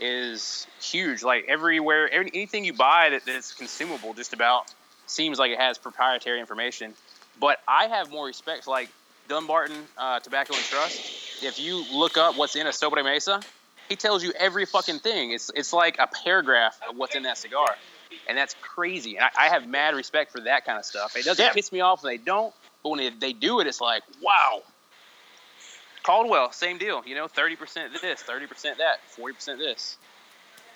Speaker 3: is huge. Like everywhere, every, anything you buy that, that's consumable, just about seems like it has proprietary information. But I have more respect. Like Dunbarton uh, Tobacco and Trust. If you look up what's in a Sobre Mesa, he tells you every fucking thing. It's it's like a paragraph of what's in that cigar, and that's crazy. And I, I have mad respect for that kind of stuff. It doesn't
Speaker 4: Yeah.
Speaker 3: piss me off when they don't, but when they, do it, it's like wow. Caldwell, same deal. You know, thirty percent this, thirty percent that, forty percent this.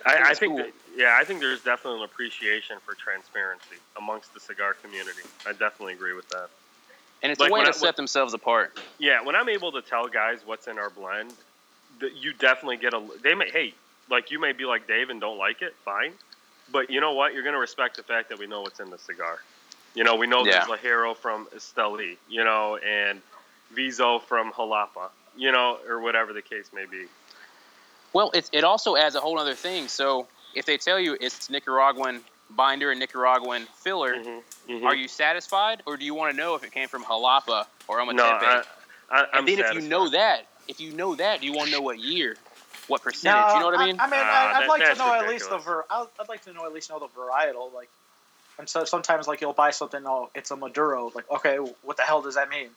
Speaker 2: I, I think,
Speaker 3: cool.
Speaker 2: that, yeah, I think there's definitely an appreciation for transparency amongst the cigar community. I definitely agree with that.
Speaker 3: And it's
Speaker 2: Like
Speaker 3: a way to
Speaker 2: I-
Speaker 3: set themselves apart.
Speaker 2: Yeah, when I'm able to tell guys what's in our blend, that you definitely get a. They may, hey, like you may be like Dave and don't like it, fine, but you know what? You're going to respect the fact that we know what's in the cigar. You know, we know
Speaker 3: Yeah.
Speaker 2: there's Ligero from Esteli, you know, and Viso from Jalapa, you know, or whatever the case may be.
Speaker 3: Well, it, it also adds a whole other thing. So if they tell you it's Nicaraguan binder and Nicaraguan filler,
Speaker 2: Mhm, mhm.
Speaker 3: are you satisfied, or do you want to know if it came from Jalapa or Ometepe?
Speaker 2: No, I, I, I'm
Speaker 3: and then if you know that, if you know that, do you want to know what year, what percentage?
Speaker 4: No,
Speaker 3: you know what I mean?
Speaker 4: I, mean,
Speaker 2: Ah,
Speaker 4: I, I'd
Speaker 2: that-
Speaker 4: like to
Speaker 2: that's
Speaker 4: know at least the
Speaker 2: ridiculous.
Speaker 4: ver. I'd, I'd like to know at least know the varietal. Like, and so sometimes like you'll buy something. Oh, it's a Maduro. Like, okay, what the hell does that mean?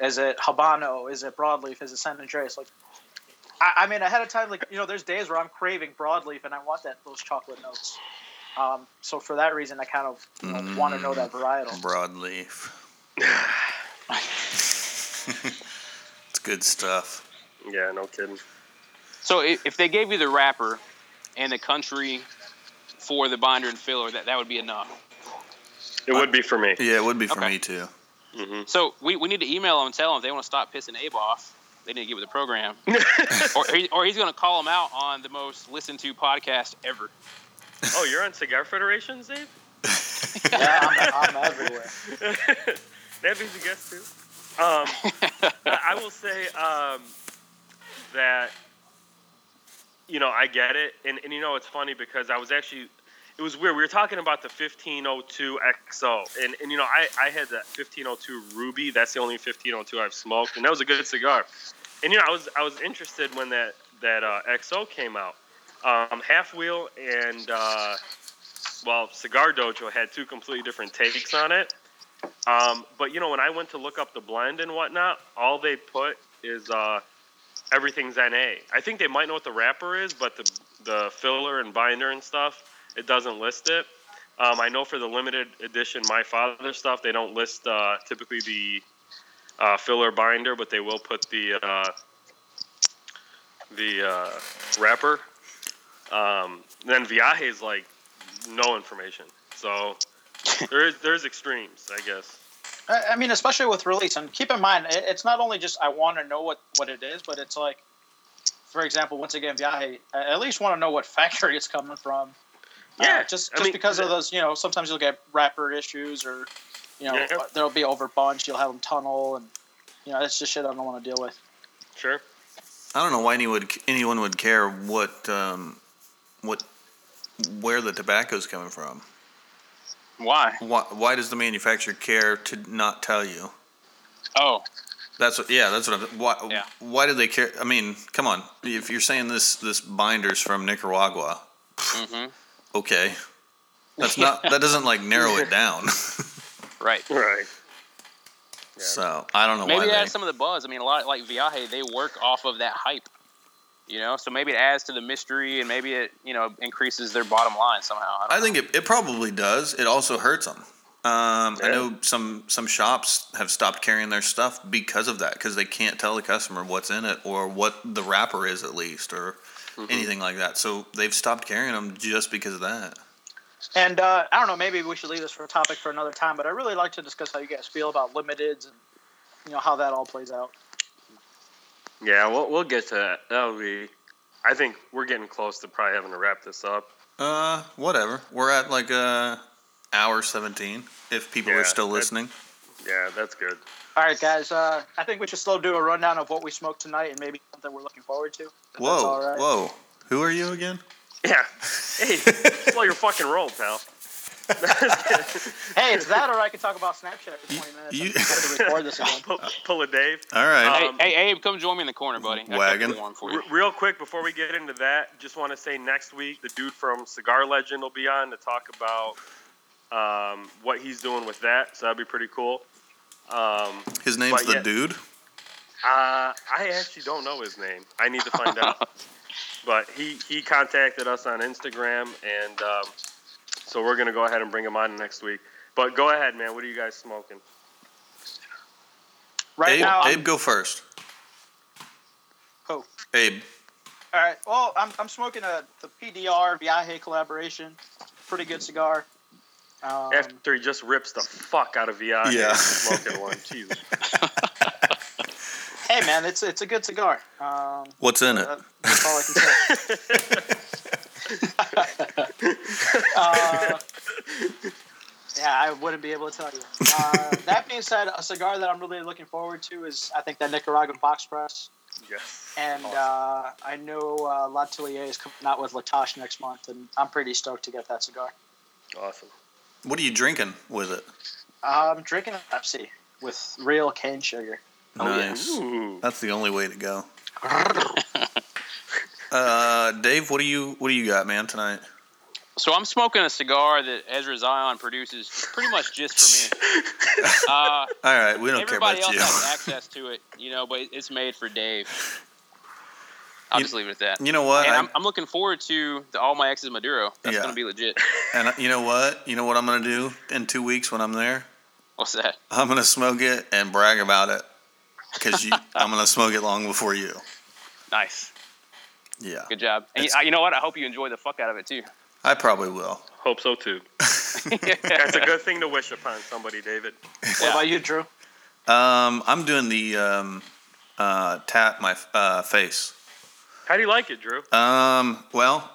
Speaker 4: Is it Habano? Is it broadleaf? Is it San Andreas? Like, I, I mean, ahead of time, like you know, there's days where I'm craving broadleaf and I want that those chocolate notes. Um, so for that reason, I kind of you know, want to know that varietal.
Speaker 1: Broadleaf. it's good stuff.
Speaker 2: yeah, no kidding.
Speaker 3: so if, if they gave you the wrapper and the country for the binder and filler, that, that would be enough.
Speaker 2: It would be for me.
Speaker 1: Yeah, it would be for
Speaker 3: Okay.
Speaker 1: me too.
Speaker 2: hmm
Speaker 3: So we, we need to email them and tell them if they want to stop pissing Abe off. they need to get with the program, or, he, or he's going to call them out on the most listened to podcast ever.
Speaker 2: Oh, you're on Cigar Federation, Dave?
Speaker 4: Yeah, I'm, I'm everywhere.
Speaker 2: That'd be the guest too. Um, I I will say um, that you know I get it, and, and you know it's funny because I was actually it was weird. We were talking about the 1502 XO, and, and you know I, I had that 1502 Ruby. That's the only 1502 I've smoked, and that was a good cigar. And you know I was I was interested when that that uh, XO came out. Um, Half Wheel and uh, well Cigar Dojo had two completely different takes on it. Um, but you know, when I went to look up the blend and whatnot, all they put is uh, everything's NA. I think they might know what the wrapper is, but the the filler and binder and stuff, it doesn't list it. Um, I know for the limited edition My Father stuff, they don't list uh, typically the uh, filler binder, but they will put the uh, the uh, wrapper. Um, then Viaje is like no information. So there is there's extremes, I guess.
Speaker 4: I I mean, especially with release, and keep in mind, it- it's not only just I want to know what, what it is, but it's like, for example, once again, Viaje, I at least want to know what factory it's coming from. Uh,
Speaker 2: Yeah,
Speaker 4: just
Speaker 2: I
Speaker 4: just
Speaker 2: mean,
Speaker 4: because of those, you know, sometimes you'll get wrapper issues, or you know,
Speaker 2: Yeah.
Speaker 4: there'll be over bunch, you'll have them tunnel, and you know, that's just shit I don't want to deal with.
Speaker 2: Sure.
Speaker 1: I don't know why anyone anyone would care what um, what where the tobacco's coming from.
Speaker 3: Why?
Speaker 1: Why, why does the manufacturer care to not tell you?
Speaker 3: Oh,
Speaker 1: That's what. Yeah, that's what. I'm, why?
Speaker 3: Yeah.
Speaker 1: Why do they care? I mean, come on. If you're saying this this binder's from Nicaragua,
Speaker 3: hmm
Speaker 1: okay, that's not. That doesn't like narrow it down.
Speaker 3: right.
Speaker 2: Right. Yeah.
Speaker 1: so I don't know
Speaker 3: Maybe
Speaker 1: why
Speaker 3: it
Speaker 1: they.
Speaker 3: adds some of the buzz. I mean, a lot like Viaje, they work off of that hype. You know, so maybe it adds to the mystery, and maybe it you know increases their bottom line somehow. I, don't
Speaker 1: I think it, it probably does. It also hurts them. Um, I know some some shops have stopped carrying their stuff because of that because they can't tell the customer what's in it or what the wrapper is at least or
Speaker 3: Mm-hmm.
Speaker 1: anything like that. So they've stopped carrying them just because of that.
Speaker 4: And uh, I don't know, maybe we should leave this for a topic for another time. But I really like to discuss how you guys feel about limiteds and you know how that all plays out.
Speaker 2: Yeah, we'll we'll get to that. That'll be. I think we're getting close to probably having to wrap this up.
Speaker 1: Uh, whatever. We're at like uh hour seventeen. If people
Speaker 2: Yeah,
Speaker 1: are still
Speaker 2: that-
Speaker 1: listening.
Speaker 2: Yeah, that's good.
Speaker 4: All right, guys. Uh, I think we should still do a rundown of what we smoked tonight and maybe something we're looking forward to. if
Speaker 1: Whoa,
Speaker 4: all right.
Speaker 1: whoa. Who are you again?
Speaker 2: Yeah. Hey, slow your fucking roll, pal.
Speaker 4: Hey, it's that, or I can talk about Snapchat for 20 minutes.
Speaker 1: You-
Speaker 4: and have to record this again.
Speaker 2: pull, pull a Dave.
Speaker 1: All right.
Speaker 3: Hey,
Speaker 2: Um,
Speaker 3: hey, Abe, come join me in the corner, buddy. I
Speaker 1: Wagon.
Speaker 3: warm for you.
Speaker 2: R- real quick before we get into that, just want to say next week the dude from Cigar Legend will be on to talk about um, what he's doing with that. So that'd be pretty cool. Um,
Speaker 1: His name's the
Speaker 2: yeah.
Speaker 1: dude.
Speaker 2: Uh, I actually don't know his name. I need to find out. But he, he contacted us on Instagram, and um, so we're going to go ahead and bring him on next week. But go ahead, man. What are you guys smoking?
Speaker 4: Right
Speaker 1: Abe,
Speaker 4: now,
Speaker 1: Abe, go first.
Speaker 4: Who?
Speaker 1: Abe.
Speaker 4: all right. Well, I'm, I'm smoking a the PDR Viaje collaboration. Pretty good cigar. Um,
Speaker 2: After he just rips the fuck out of VI,
Speaker 1: Yeah.
Speaker 2: smoking one. Jesus.
Speaker 4: hey, man, it's it's a good cigar. Um,
Speaker 1: What's in it?
Speaker 4: that- that's all I can say. uh, yeah, I wouldn't be able to tell you. Uh, that being said, a cigar that I'm really looking forward to is I think that Nicaraguan box press.
Speaker 2: Yes.
Speaker 4: And
Speaker 2: Awesome.
Speaker 4: uh, I know uh, L'Atelier is coming out with Latache next month, and I'm pretty stoked to get that cigar.
Speaker 2: Awesome.
Speaker 1: What are you drinking with it?
Speaker 4: I'm drinking a Pepsi with real cane sugar.
Speaker 2: Oh, yeah.
Speaker 1: nice. That's the only way to go. Uh, Dave, what do you what do you got, man, tonight?
Speaker 3: So I'm smoking a cigar that Ezra Zion produces pretty much just for me. Uh,
Speaker 1: All right, we don't care about you.
Speaker 3: everybody
Speaker 1: about
Speaker 3: else
Speaker 1: you.
Speaker 3: has access to it, you know, but it's made for Dave. I'll
Speaker 1: You-
Speaker 3: just leave it at that.
Speaker 1: You know what?
Speaker 3: And
Speaker 1: I-
Speaker 3: I'm, I'm looking forward to the All My Exes Maduro. That's
Speaker 1: Yeah.
Speaker 3: going to be legit.
Speaker 1: and you know what? You know what I'm gonna do in two weeks when I'm there?
Speaker 3: What's that?
Speaker 1: I'm gonna smoke it and brag about it because I'm gonna smoke it long before you.
Speaker 3: Nice.
Speaker 1: Yeah,
Speaker 3: Good job. And you, you know what? I hope you enjoy the fuck out of it too.
Speaker 1: I probably will.
Speaker 2: Hope so too. That's a good thing to wish upon somebody, David.
Speaker 4: What
Speaker 3: Yeah.
Speaker 4: about you, Drew?
Speaker 1: Um, I'm doing the um, uh, tap my uh, face.
Speaker 2: How do you like it, Drew?
Speaker 1: Um, well,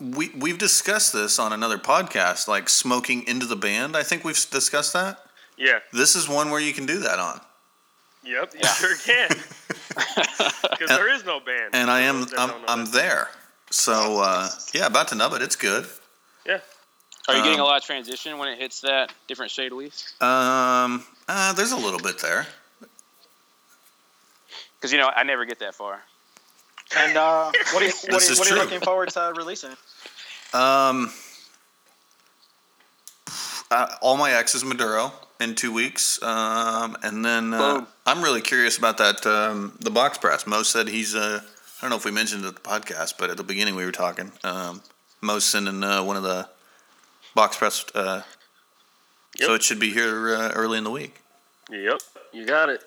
Speaker 1: we we've discussed this on another podcast, like smoking into the band. I think we've discussed that.
Speaker 2: Yeah.
Speaker 1: This is one where you can do that on,
Speaker 2: Yep. You
Speaker 3: Yeah.
Speaker 2: sure can. Because there is no band.
Speaker 1: and I am I'm, I'm there. So uh, yeah, about to nub it. It's good.
Speaker 2: Yeah.
Speaker 3: Are you getting a
Speaker 1: Um,
Speaker 3: lot of transition when it hits that different shade of leaves?
Speaker 1: Um, uh, there's a little bit there.
Speaker 3: Because you know I never get that far.
Speaker 4: And uh, what are you, what are, what are you looking forward to releasing?
Speaker 1: Um, uh, all my exes Maduro in two weeks, um, and then uh, I'm really curious about that um, the box press. Mo said he's uh, I don't know if we mentioned it at the podcast, but at the beginning we were talking. Um, Mo's sending uh, one of the box press, uh, so it should be here uh, early in the week.
Speaker 2: Yep. You got it.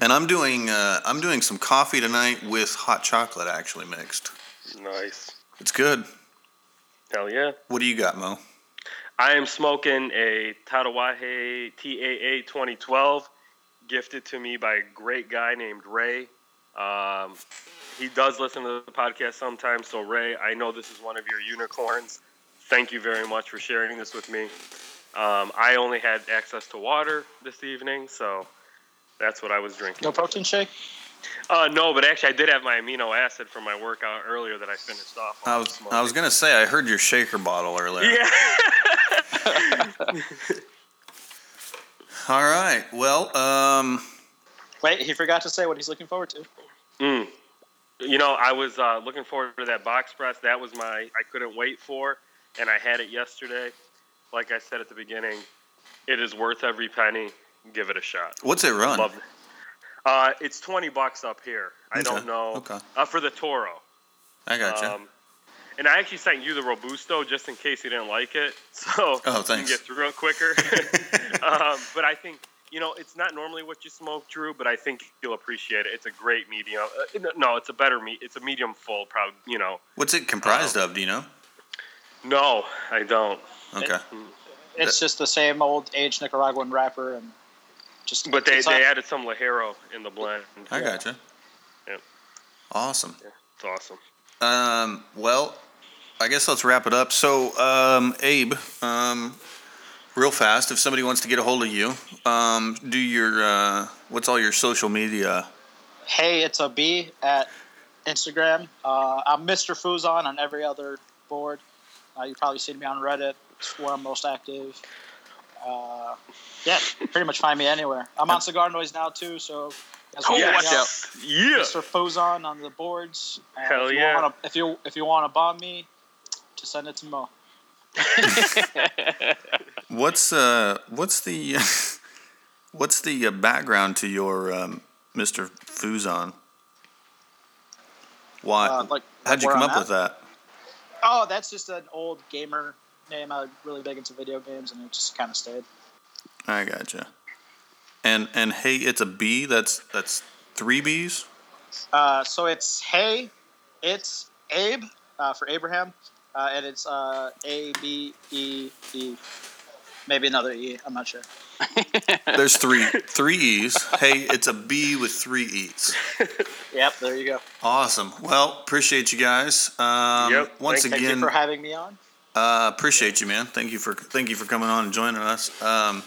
Speaker 1: And I'm doing uh, I'm doing some coffee tonight with hot chocolate actually mixed.
Speaker 2: Nice.
Speaker 1: It's good.
Speaker 2: Hell yeah.
Speaker 1: What do you got, Mo?
Speaker 2: I am smoking a Tatuaje TAA 2012, gifted to me by a great guy named Ray. Um, he does listen to the podcast sometimes, so Ray, I know this is one of your unicorns. Thank you very much for sharing this with me. Um, I only had access to water this evening, so that's what I was drinking.
Speaker 4: No protein shake?
Speaker 2: Uh, no, but actually, I did have my amino acid from my workout earlier that I finished off.
Speaker 1: I was, I was gonna say I heard your shaker bottle earlier.
Speaker 2: Yeah.
Speaker 1: All right. Well, um,
Speaker 4: Wait, he forgot to say what he's looking forward to.
Speaker 2: Mm. You know, I was uh, looking forward to that box press. That was my I couldn't wait for, and I had it yesterday. Like I said at the beginning, it is worth every penny. Give it a shot.
Speaker 1: what's it run?
Speaker 2: Love it. Uh, it's twenty bucks up here. I
Speaker 1: Okay,
Speaker 2: don't know.
Speaker 1: okay.
Speaker 2: Uh, for the Toro.
Speaker 1: I gotcha.
Speaker 2: Um, and I actually sent you the Robusto just in case you didn't like it, so
Speaker 1: Oh,
Speaker 2: you can get through it quicker. um, but I think you know it's not normally what you smoke, Drew. But I think you'll appreciate it. It's a great medium. Uh, no, no, it's a better meat. It's a medium full, probably. You know.
Speaker 1: what's it comprised of? Do you know?
Speaker 2: No, I don't.
Speaker 1: Okay.
Speaker 4: It's just the same old aged Nicaraguan wrapper and just.
Speaker 2: But they, they added some Ligero in the blend.
Speaker 1: I gotcha.
Speaker 2: Yep.
Speaker 1: Awesome.
Speaker 2: It's awesome.
Speaker 1: Um, well, I guess let's wrap it up. So, um, Abe, um, real fast, if somebody wants to get a hold of you, um, do your uh, what's all your social media?
Speaker 4: Hey, it's a B at Instagram. Uh, I'm Mr. Fuzon on every other board. Uh, you've probably seen me on Reddit. It's where I'm most active. Uh, yeah, pretty much find me anywhere. I'm on Cigar Noise now too, so you guys
Speaker 3: Oh,
Speaker 4: can
Speaker 3: watch
Speaker 4: out.
Speaker 3: out.
Speaker 2: Yeah.
Speaker 4: Mr. Fuzon on the boards. Uh,
Speaker 2: Hell
Speaker 4: if you
Speaker 2: yeah.
Speaker 4: Wanna, if you if you want to bomb me, just send it to Mo.
Speaker 1: What's uh, what's the what's the uh, background to your um, Mr. Fuzon? Why?
Speaker 4: Uh, like,
Speaker 1: how'd you come
Speaker 4: I'm
Speaker 1: up
Speaker 4: at.
Speaker 1: with that?
Speaker 4: Oh, that's just an old gamer name. I'm really big into video games, and it just kind of stayed.
Speaker 1: I gotcha. And and hey, it's a B. That's that's three B's.
Speaker 4: Uh, so it's hey, it's Abe uh, for Abraham, uh, and it's uh, A B E E, maybe another E. I'm not sure.
Speaker 1: There's three three E's. Hey, it's a B with three E's.
Speaker 4: Yep, there you go.
Speaker 1: Awesome. Well, appreciate you guys. Um,
Speaker 2: Yep.
Speaker 1: Once
Speaker 2: Thank-
Speaker 4: Thank
Speaker 1: again,
Speaker 4: you for having me on.
Speaker 1: Uh, appreciate you, man. Thank you for thank you for coming on and joining us. Um,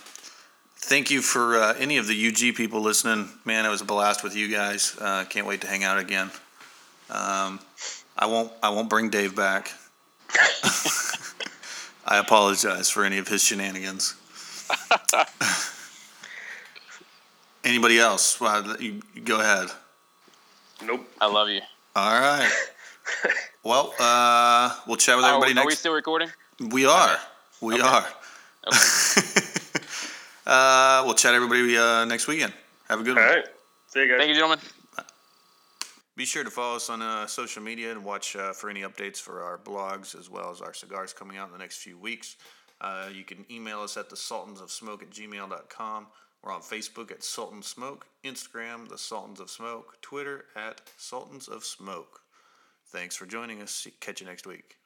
Speaker 1: thank you for uh, any of the UG people listening. Man, it was a blast with you guys. Uh, can't wait to hang out again. Um, I won't I won't bring Dave back. I apologize for any of his shenanigans. Anybody else? Well, you, you go ahead.
Speaker 2: Nope.
Speaker 3: I love you.
Speaker 1: All right. Well, uh, we'll chat with
Speaker 3: Are,
Speaker 1: everybody
Speaker 3: are we still recording?
Speaker 1: We are. We
Speaker 3: Okay.
Speaker 1: are.
Speaker 3: Okay.
Speaker 1: uh, we'll chat everybody uh, next weekend. Have a good
Speaker 2: All
Speaker 1: one.
Speaker 2: All right. See you guys.
Speaker 3: Thank you, gentlemen.
Speaker 1: Be sure to follow us on uh, social media and watch uh, for any updates for our blogs as well as our cigars coming out in the next few weeks. Uh, you can email us at the sultans of smoke at gmail.com. We're on Facebook at Sultan Smoke, Instagram, the Sultans of Smoke, Twitter at Sultans of Smoke. Thanks for joining us. Catch you next week.